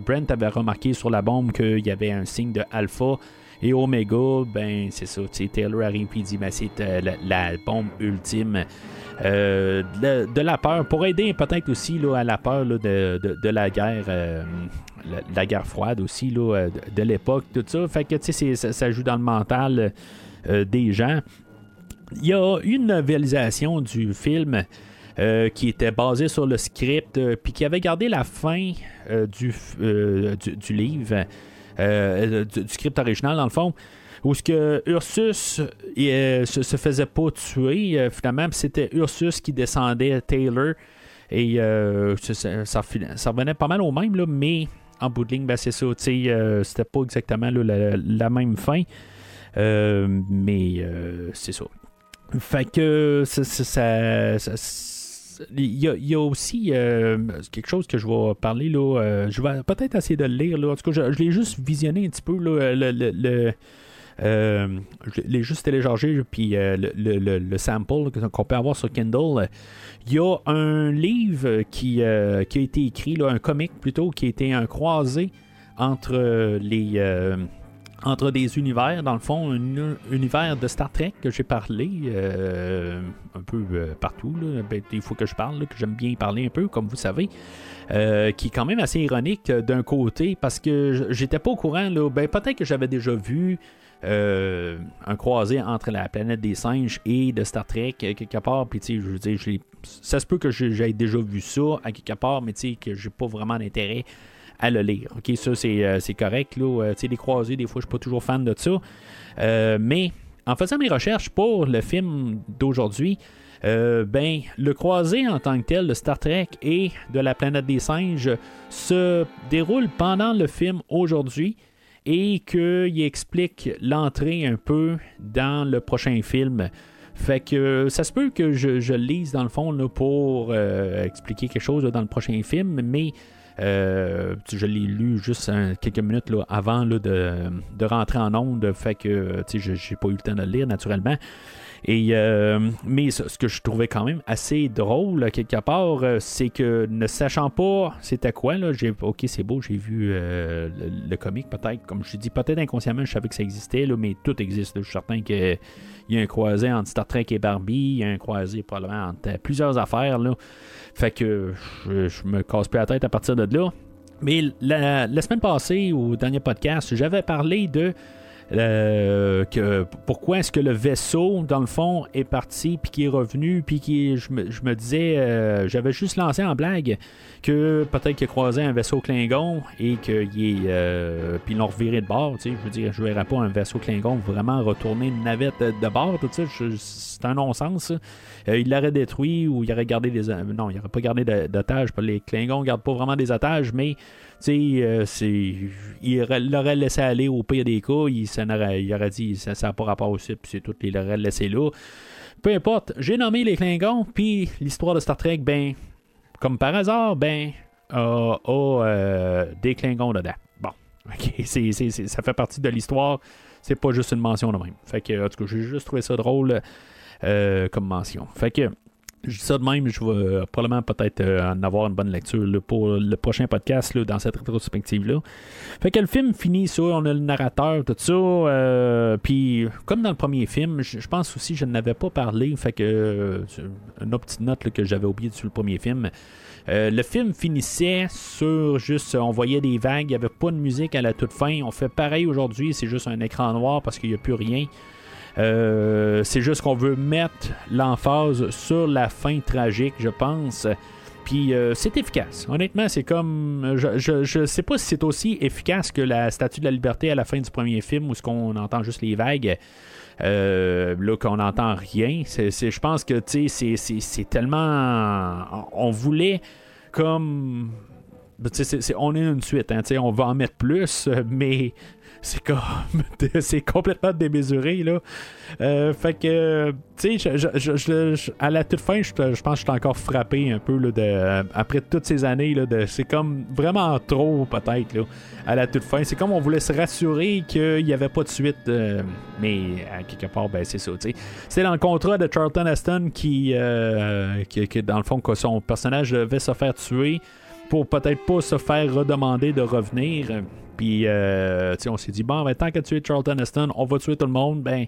Brent avait remarqué sur la bombe qu'il y avait un signe de alpha. Et Omega, ben c'est ça, Taylor arrive et dit ben, c'est la, bombe ultime. de, la peur, pour aider peut-être aussi là, à la peur de, de, la guerre la, guerre froide aussi là, euh, de, l'époque, tout ça. Fait que ça, ça joue dans le mental euh, des gens. Il y a une novelisation du film euh, qui était basée sur le script, puis qui avait gardé la fin du, du, livre, du, script original dans le fond où ce que Ursus se, se, faisait pas tuer finalement c'était Ursus qui descendait Taylor et ça, ça, revenait pas mal au même là, mais en bout de ligne, ben, c'est ça. Euh, c'était pas exactement la, même fin. Euh, mais euh, c'est ça. Fait que ça. il, y a, aussi quelque chose que je vais parler là. je vais peut-être essayer de le lire là. En tout cas, je, l'ai juste visionné un petit peu là, le euh, je l'ai juste téléchargé, puis euh, le, sample qu'on peut avoir sur Kindle. Il y a un livre qui, euh, qui a été écrit, là, un comic plutôt, qui a été un croisé entre les entre des univers, dans le fond, un univers de Star Trek que j'ai parlé un peu partout, là, ben, il faut que je parle, que j'aime bien parler un peu, comme vous savez, qui est quand même assez ironique d'un côté, parce que j'étais pas au courant, là, ben, peut-être que j'avais déjà vu euh, un croisé entre la planète des singes et de Star Trek euh, quelque part. Puis, je veux dire, ça se peut que j'ai déjà vu ça à quelque part, mais tu sais, que j'ai pas vraiment d'intérêt à le lire. Ok, ça c'est, euh, correct. Là. les croisés, des fois, je suis pas toujours fan de ça. mais en faisant mes recherches pour le film d'aujourd'hui, ben, le croisé en tant que tel de Star Trek et de la planète des singes se déroule pendant le film aujourd'hui et qu'il explique l'entrée un peu dans le prochain film. Fait que ça se peut que je, je lise dans le fond pour euh, expliquer quelque chose dans le prochain film, mais euh, je l'ai lu juste quelques minutes là, avant de, rentrer en onde, fait que je n'ai pas eu le temps de le lire naturellement. Et, mais ce, que je trouvais quand même assez drôle, quelque part, c'est que ne sachant pas c'était quoi, là, j'ai, ok, c'est beau, j'ai vu le, le, comic, peut-être, comme je dis, peut-être inconsciemment, je savais que ça existait, là, mais tout existe. Je suis certain qu'il y a un croisé entre Star Trek et Barbie, il y a un croisé probablement entre plusieurs affaires. Là. Fait que je, me casse plus la tête à partir de là. Mais la, la semaine passée, au dernier podcast, j'avais parlé de euh, que, pourquoi est-ce que le vaisseau, dans le fond, est parti, puis qui est revenu, puis qui, je me, je me disais, euh, j'avais juste lancé en blague que peut-être qu'il a croisé un vaisseau Klingon et qu'il est. Euh, puis l'ont reviré de bord, tu sais. Je veux dire, je verrais pas un vaisseau Klingon vraiment retourner une navette de bord, tout ça. C'est un non-sens. il l'aurait détruit ou il aurait gardé des. Non, il n'aurait pas gardé d'otages. Les Klingons gardent pas vraiment des otages, mais euh, il l'aurait laissé aller au pire des cas, il, aurait, il aurait dit ça n'a pas rapport au puis c'est tout, il l'aurait laissé là. Peu importe, j'ai nommé les Klingons, puis l'histoire de Star Trek, ben, comme par hasard, ben, a, euh, des Klingons dedans. Bon, ok, c'est, ça fait partie de l'histoire, c'est pas juste une mention de même. Fait que, en tout cas, j'ai juste trouvé ça drôle euh, comme mention. Fait que, je dis ça de même, je vais euh, probablement peut-être euh, en avoir une bonne lecture pour le prochain podcast dans cette rétrospective-là. Fait que le film finit ça, on a le narrateur, tout ça. Euh, puis, comme dans le premier film, je, pense aussi je n'avais pas parlé. Fait que, une autre petite note que j'avais oubliée sur le premier film. le film finissait sur juste, on voyait des vagues, il n'y avait pas de musique à la toute fin. On fait pareil aujourd'hui, c'est juste un écran noir parce qu'il n'y a plus rien. Euh, c'est juste qu'on veut mettre l'emphase sur la fin tragique, je pense. Puis euh, c'est efficace. Honnêtement, c'est comme. Je, je, sais pas si c'est aussi efficace que la Statue de la Liberté à la fin du premier film où ce qu'on entend juste les vagues. Euh, là qu'on n'entend rien. je pense que c'est tellement. On voulait comme. on est une suite, hein, on va en mettre plus, mais c'est comme c'est complètement démesuré là. Euh, fait que tu sais, à la toute fin, je, pense que je suis encore frappé un peu là, de, après toutes ces années là, de, c'est comme vraiment trop peut-être là, à la toute fin. C'est comme on voulait se rassurer qu'il n'y avait pas de suite, euh, mais quelque part, ben c'est ça. C'est dans le contrat de Charlton Aston qui, euh, qui, qui, dans le fond, que son personnage devait se faire tuer pour peut-être pas se faire redemander de revenir. Puis, euh, on s'est dit, bon, ben, tant que tu es Charlton Heston, on va tuer tout le monde. Ben,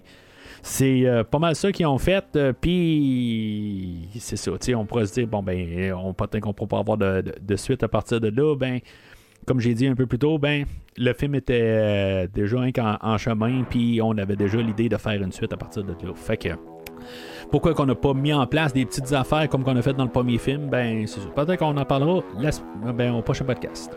c'est euh, pas mal ça qu'ils ont fait. Euh, puis, c'est ça. On pourrait se dire, bon, ben, on peut-être qu'on pourra pas avoir de, suite à partir de là. Ben, comme j'ai dit un peu plus tôt, ben, le film était déjà en, chemin. Puis, on avait déjà l'idée de faire une suite à partir de là. Fait que pourquoi qu'on n'a pas mis en place des petites affaires comme qu'on a fait dans le premier film, ben c'est Peut-être qu'on en parlera ben, au prochain podcast.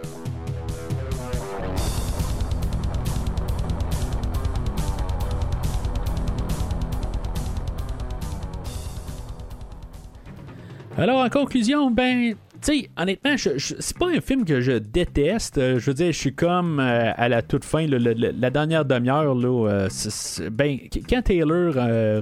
Alors, en conclusion, ben, tu sais, honnêtement, c'est pas un film que je déteste. Euh, je veux dire, je suis comme euh, à la toute fin, la dernière demi-heure, là, euh, ben, quand Taylor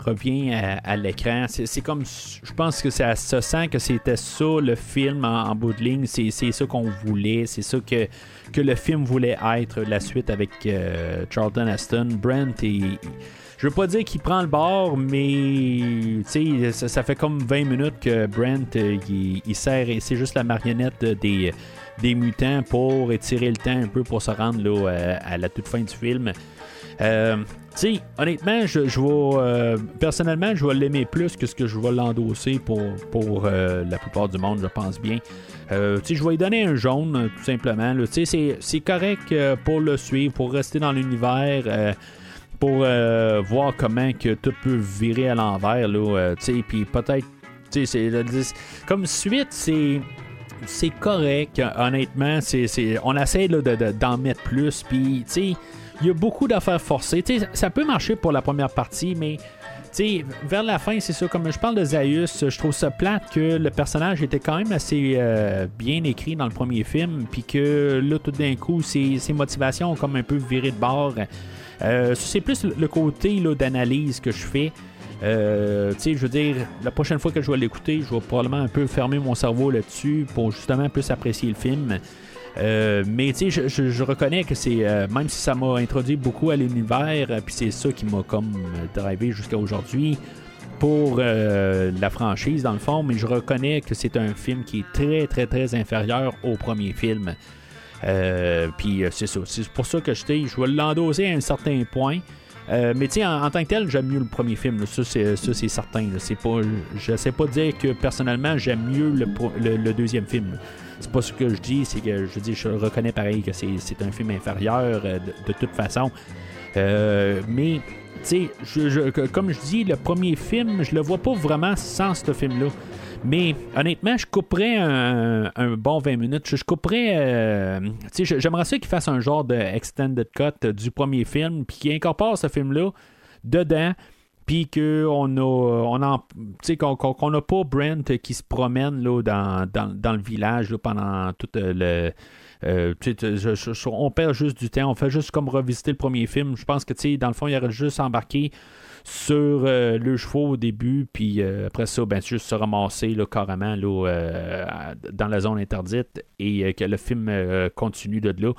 revient à, l'écran, c'est comme, je pense que ça se sent que c'était ça le film en, bout de ligne. C'est ça qu'on voulait, c'est ça que, que le film voulait être, la suite avec Charlton Aston. Brent et je veux pas dire qu'il prend le bord, mais ça, ça fait comme 20 minutes que Brent euh, il, sert et c'est juste la marionnette des, mutants pour étirer le temps un peu pour se rendre là, euh, à, la toute fin du film. Euh, honnêtement, je, je vais personnellement, je vais l'aimer plus que ce que je vais l'endosser pour, pour la plupart du monde, je pense bien. Je vais lui donner un jaune, tout simplement. C'est correct pour le suivre, pour rester dans l'univers pour euh, voir comment que tout peut virer à l'envers. Là, euh, puis peut-être, c'est, comme suite, c'est c'est correct, honnêtement. C'est, on essaie d'en mettre plus. Puis, il y a beaucoup d'affaires forcées. ça peut marcher pour la première partie, mais vers la fin, c'est ça. Comme je parle de Zaius, je trouve ça plate que le personnage était quand même assez euh, bien écrit dans le premier film. Puis que là, tout d'un coup, ses, ses motivations ont comme un peu viré de bord. Euh, c'est plus le côté d'analyse que je fais. Euh, je veux dire, la prochaine fois que je vais l'écouter, je vais probablement un peu fermer mon cerveau là-dessus pour justement plus apprécier le film. Euh, mais tu sais, je, reconnais que c'est, même si ça m'a introduit beaucoup à l'univers, puis c'est ça qui m'a comme drivé jusqu'à aujourd'hui, pour la franchise, dans le fond, mais je reconnais que c'est un film qui est très, très, très inférieur au premier film. Puis c'est ça. C'est pour ça que je, je vais l'endosser à un certain point. Euh, mais tu en, tant que tel, j'aime mieux le premier film. Ça, c'est, certain. C'est pas, je sais pas dire que personnellement, j'aime mieux le, deuxième film. C'est pas ce que je dis, c'est que je dis, je reconnais pareil que c'est, un film inférieur euh, de, toute façon. Euh, mais, tu sais, comme je dis, le premier film, je le vois pas vraiment sans ce film-là. Mais honnêtement, je couperais un, bon 20 minutes. Je. Euh, j'aimerais ça qu'il fasse un genre de extended cut du premier film, puis qu'il incorpore ce film-là dedans, puis qu'on a, on qu'on, n'a pas Brent qui se promène là, dans, le village pendant tout le. Euh, on perd juste du temps, on fait juste comme revisiter le premier film. Je pense que dans le fond, il aurait juste embarqué sur euh, le chevaux au début, puis euh, après ça, ben, juste se ramasser là, carrément là, euh, dans la zone interdite et que le film continue de là.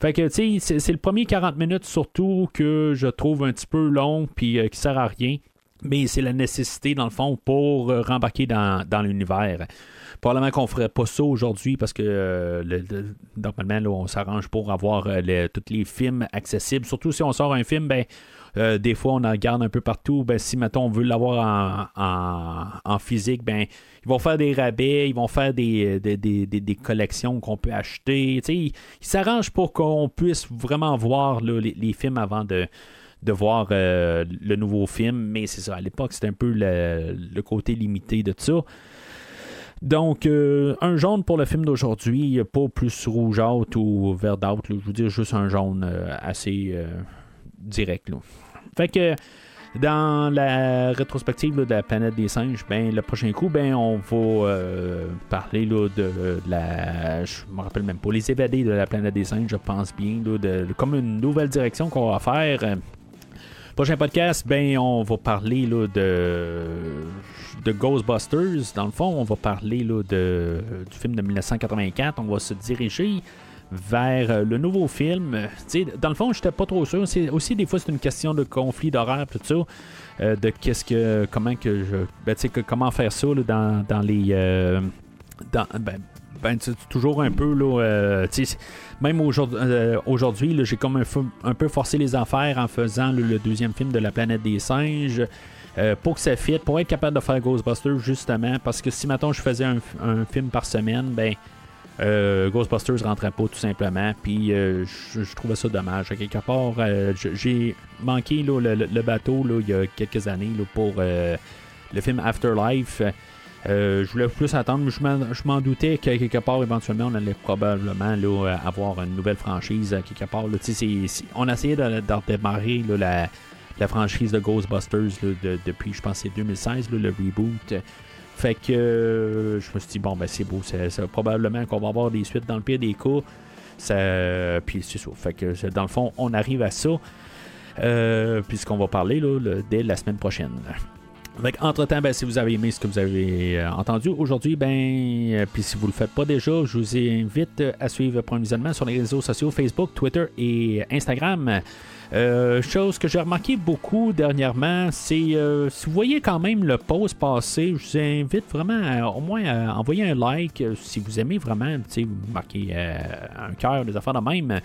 Fait que, tu sais, c'est le premier 40 minutes surtout que je trouve un petit peu long, puis qui sert à rien. Mais c'est la nécessité, dans le fond, pour rembarquer dans, l'univers. Probablement qu'on ferait pas ça aujourd'hui parce que normalement, on s'arrange pour avoir tous les films accessibles. Surtout si on sort un film, ben, euh, des fois, on en garde un peu partout. Ben, si, mettons, on veut l'avoir en, physique, ben, ils vont faire des rabais, ils vont faire des, des, collections qu'on peut acheter. ils s'arrangent pour qu'on puisse vraiment voir les, films avant de, de voir euh, le nouveau film. Mais c'est ça, à l'époque, c'était un peu le, côté limité de ça. Donc, euh, un jaune pour le film d'aujourd'hui, pas plus rougeâtre ou verdâtre. Je veux dire, juste un jaune assez direct. Là. Fait que dans la rétrospective de la planète des singes, ben, le prochain coup, ben, on va euh, parler là, de, la. Je me rappelle même pas, les évadés de la planète des singes, je pense bien, de, comme une nouvelle direction qu'on va faire. Prochain podcast, ben, on va parler là, de, de Ghostbusters. Dans le fond, on va parler là, de, du film de 1984. On va se diriger vers euh, le nouveau film. dans le fond, j'étais pas trop sûr. C'est, aussi, des fois, c'est une question de conflit d'horaire, tout ça. Euh, de qu'est-ce que. Comment que je. Ben, que, comment faire ça dans, dans, les. Euh, dans, ben, ben toujours un peu là, même aujourd'hui, j'ai comme un, un, peu forcé les affaires en faisant le, deuxième film de la planète des singes. pour que ça fitte, pour être capable de faire Ghostbusters justement, parce que si maintenant je faisais un film par semaine, ben euh, Ghostbusters rentrait pas tout simplement. Puis euh, je, trouvais ça dommage. Quelque part, euh, j'ai manqué le, bateau il y a quelques années pour le film Afterlife. je voulais plus attendre, mais je m'en doutais qu'à quelque part, éventuellement, on allait probablement avoir une nouvelle franchise quelque part. On essayait de, de redémarrer la, la, franchise de Ghostbusters depuis, je pense, 2016, le reboot. Fait que euh, je me suis dit, bon, ben c'est beau, c'est, probablement qu'on va avoir des suites dans le pire des cas. Ça, puis c'est ça. Fait que dans le fond, on arrive à ça. Euh, puisqu'on va parler là, dès la semaine prochaine. entre-temps, ben, si vous avez aimé ce que vous avez euh, entendu aujourd'hui, ben, puis si vous ne le faites pas déjà, je vous invite à suivre Visionnement sur les réseaux sociaux Facebook, Twitter et Instagram. Euh, chose que j'ai remarqué beaucoup dernièrement, c'est euh, si vous voyez quand même le post passer, je vous invite vraiment au moins à envoyer un like euh, si vous aimez vraiment, vous marquez un cœur, des affaires de même.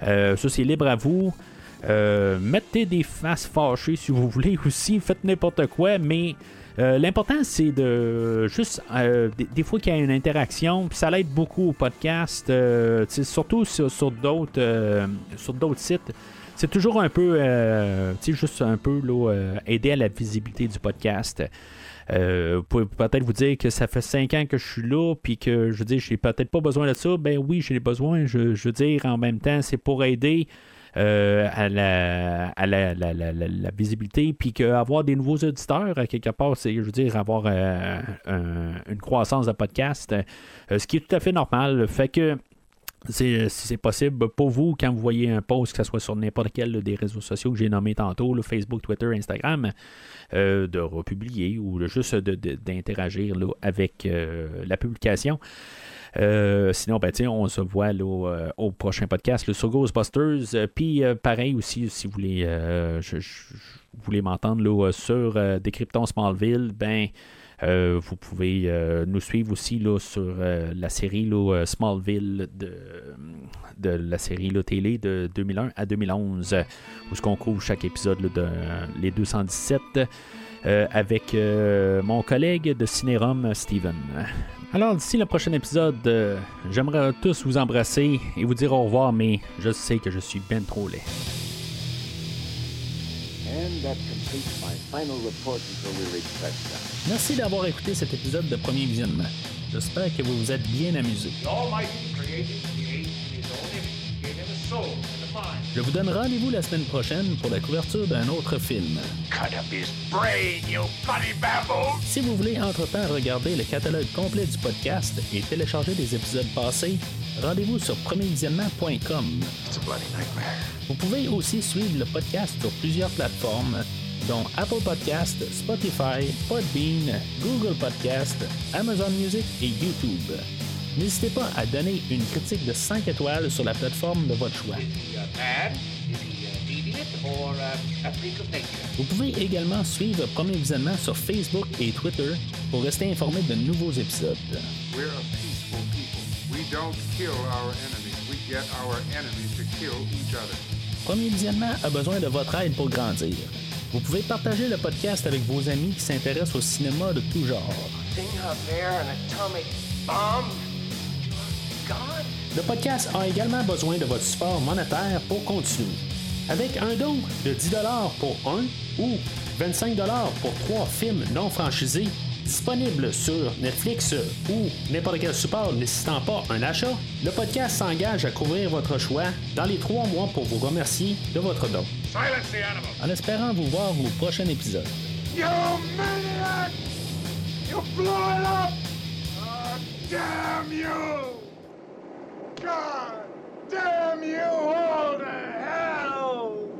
ça, c'est libre à vous. mettez des faces fâchées si vous voulez aussi, faites n'importe quoi, mais l'important, c'est de juste des, fois qu'il y a une interaction, puis ça l'aide beaucoup au podcast, surtout sur, sur d'autres sites c'est toujours un peu, euh, tu sais, juste un peu là, euh, aider à la visibilité du podcast. Euh, vous pouvez peut-être vous dire que ça fait 5 ans que je suis là, puis que je veux dire, j'ai peut-être pas besoin de ça. Ben oui, j'ai besoin. Je, je, veux dire, en même temps, c'est pour aider à, la, à la, la, la, visibilité, puis qu'avoir des nouveaux auditeurs, quelque part, c'est, je veux dire, avoir une croissance de podcast, ce qui est tout à fait normal. Fait que si c'est possible pour vous, quand vous voyez un post, que ce soit sur n'importe quel des réseaux sociaux que j'ai nommés tantôt, Facebook, Twitter, Instagram, de republier ou juste d'interagir avec la publication. sinon, ben, on se voit au, prochain podcast sur Ghostbusters. Puis pareil aussi, si vous voulez, vous voulez m'entendre sur Décryptons Smallville, ben euh, vous pouvez euh, nous suivre aussi là, sur euh, la série Smallville de, de la série télé de 2001 à 2011, où ce qu'on couvre chaque épisode de les 217 avec mon collègue de Cinérum, Steven. Alors, d'ici le prochain épisode, j'aimerais tous vous embrasser et vous dire au revoir, mais je sais que je suis bien trop laid. Merci d'avoir écouté cet épisode de Premier Visionnement. J'espère que vous vous êtes bien amusé. Je vous donne rendez-vous la semaine prochaine pour la couverture d'un autre film. Si vous voulez entre-temps regarder le catalogue complet du podcast et télécharger des épisodes passés, rendez-vous sur premiervisionnement.com. Vous pouvez aussi suivre le podcast sur plusieurs plateformes dont Apple Podcast, Spotify, Podbean, Google Podcast, Amazon Music et YouTube. N'hésitez pas à donner une critique de 5 étoiles sur la plateforme de votre choix. Vous pouvez également suivre Premier Visionnement sur Facebook et Twitter pour rester informé de nouveaux épisodes. Premier Visionnement a besoin de votre aide pour grandir. Vous pouvez partager le podcast avec vos amis qui s'intéressent au cinéma de tout genre. Le podcast a également besoin de votre support monétaire pour continuer. Avec un don de 10 pour un ou 25 pour trois films non franchisés disponibles sur Netflix ou n'importe quel support nécessitant pas un achat, le podcast s'engage à couvrir votre choix dans les trois mois pour vous remercier de votre don. En espérant vous voir au prochain épisode. You maniac! You blew it up! Oh, damn you! God damn you all to hell!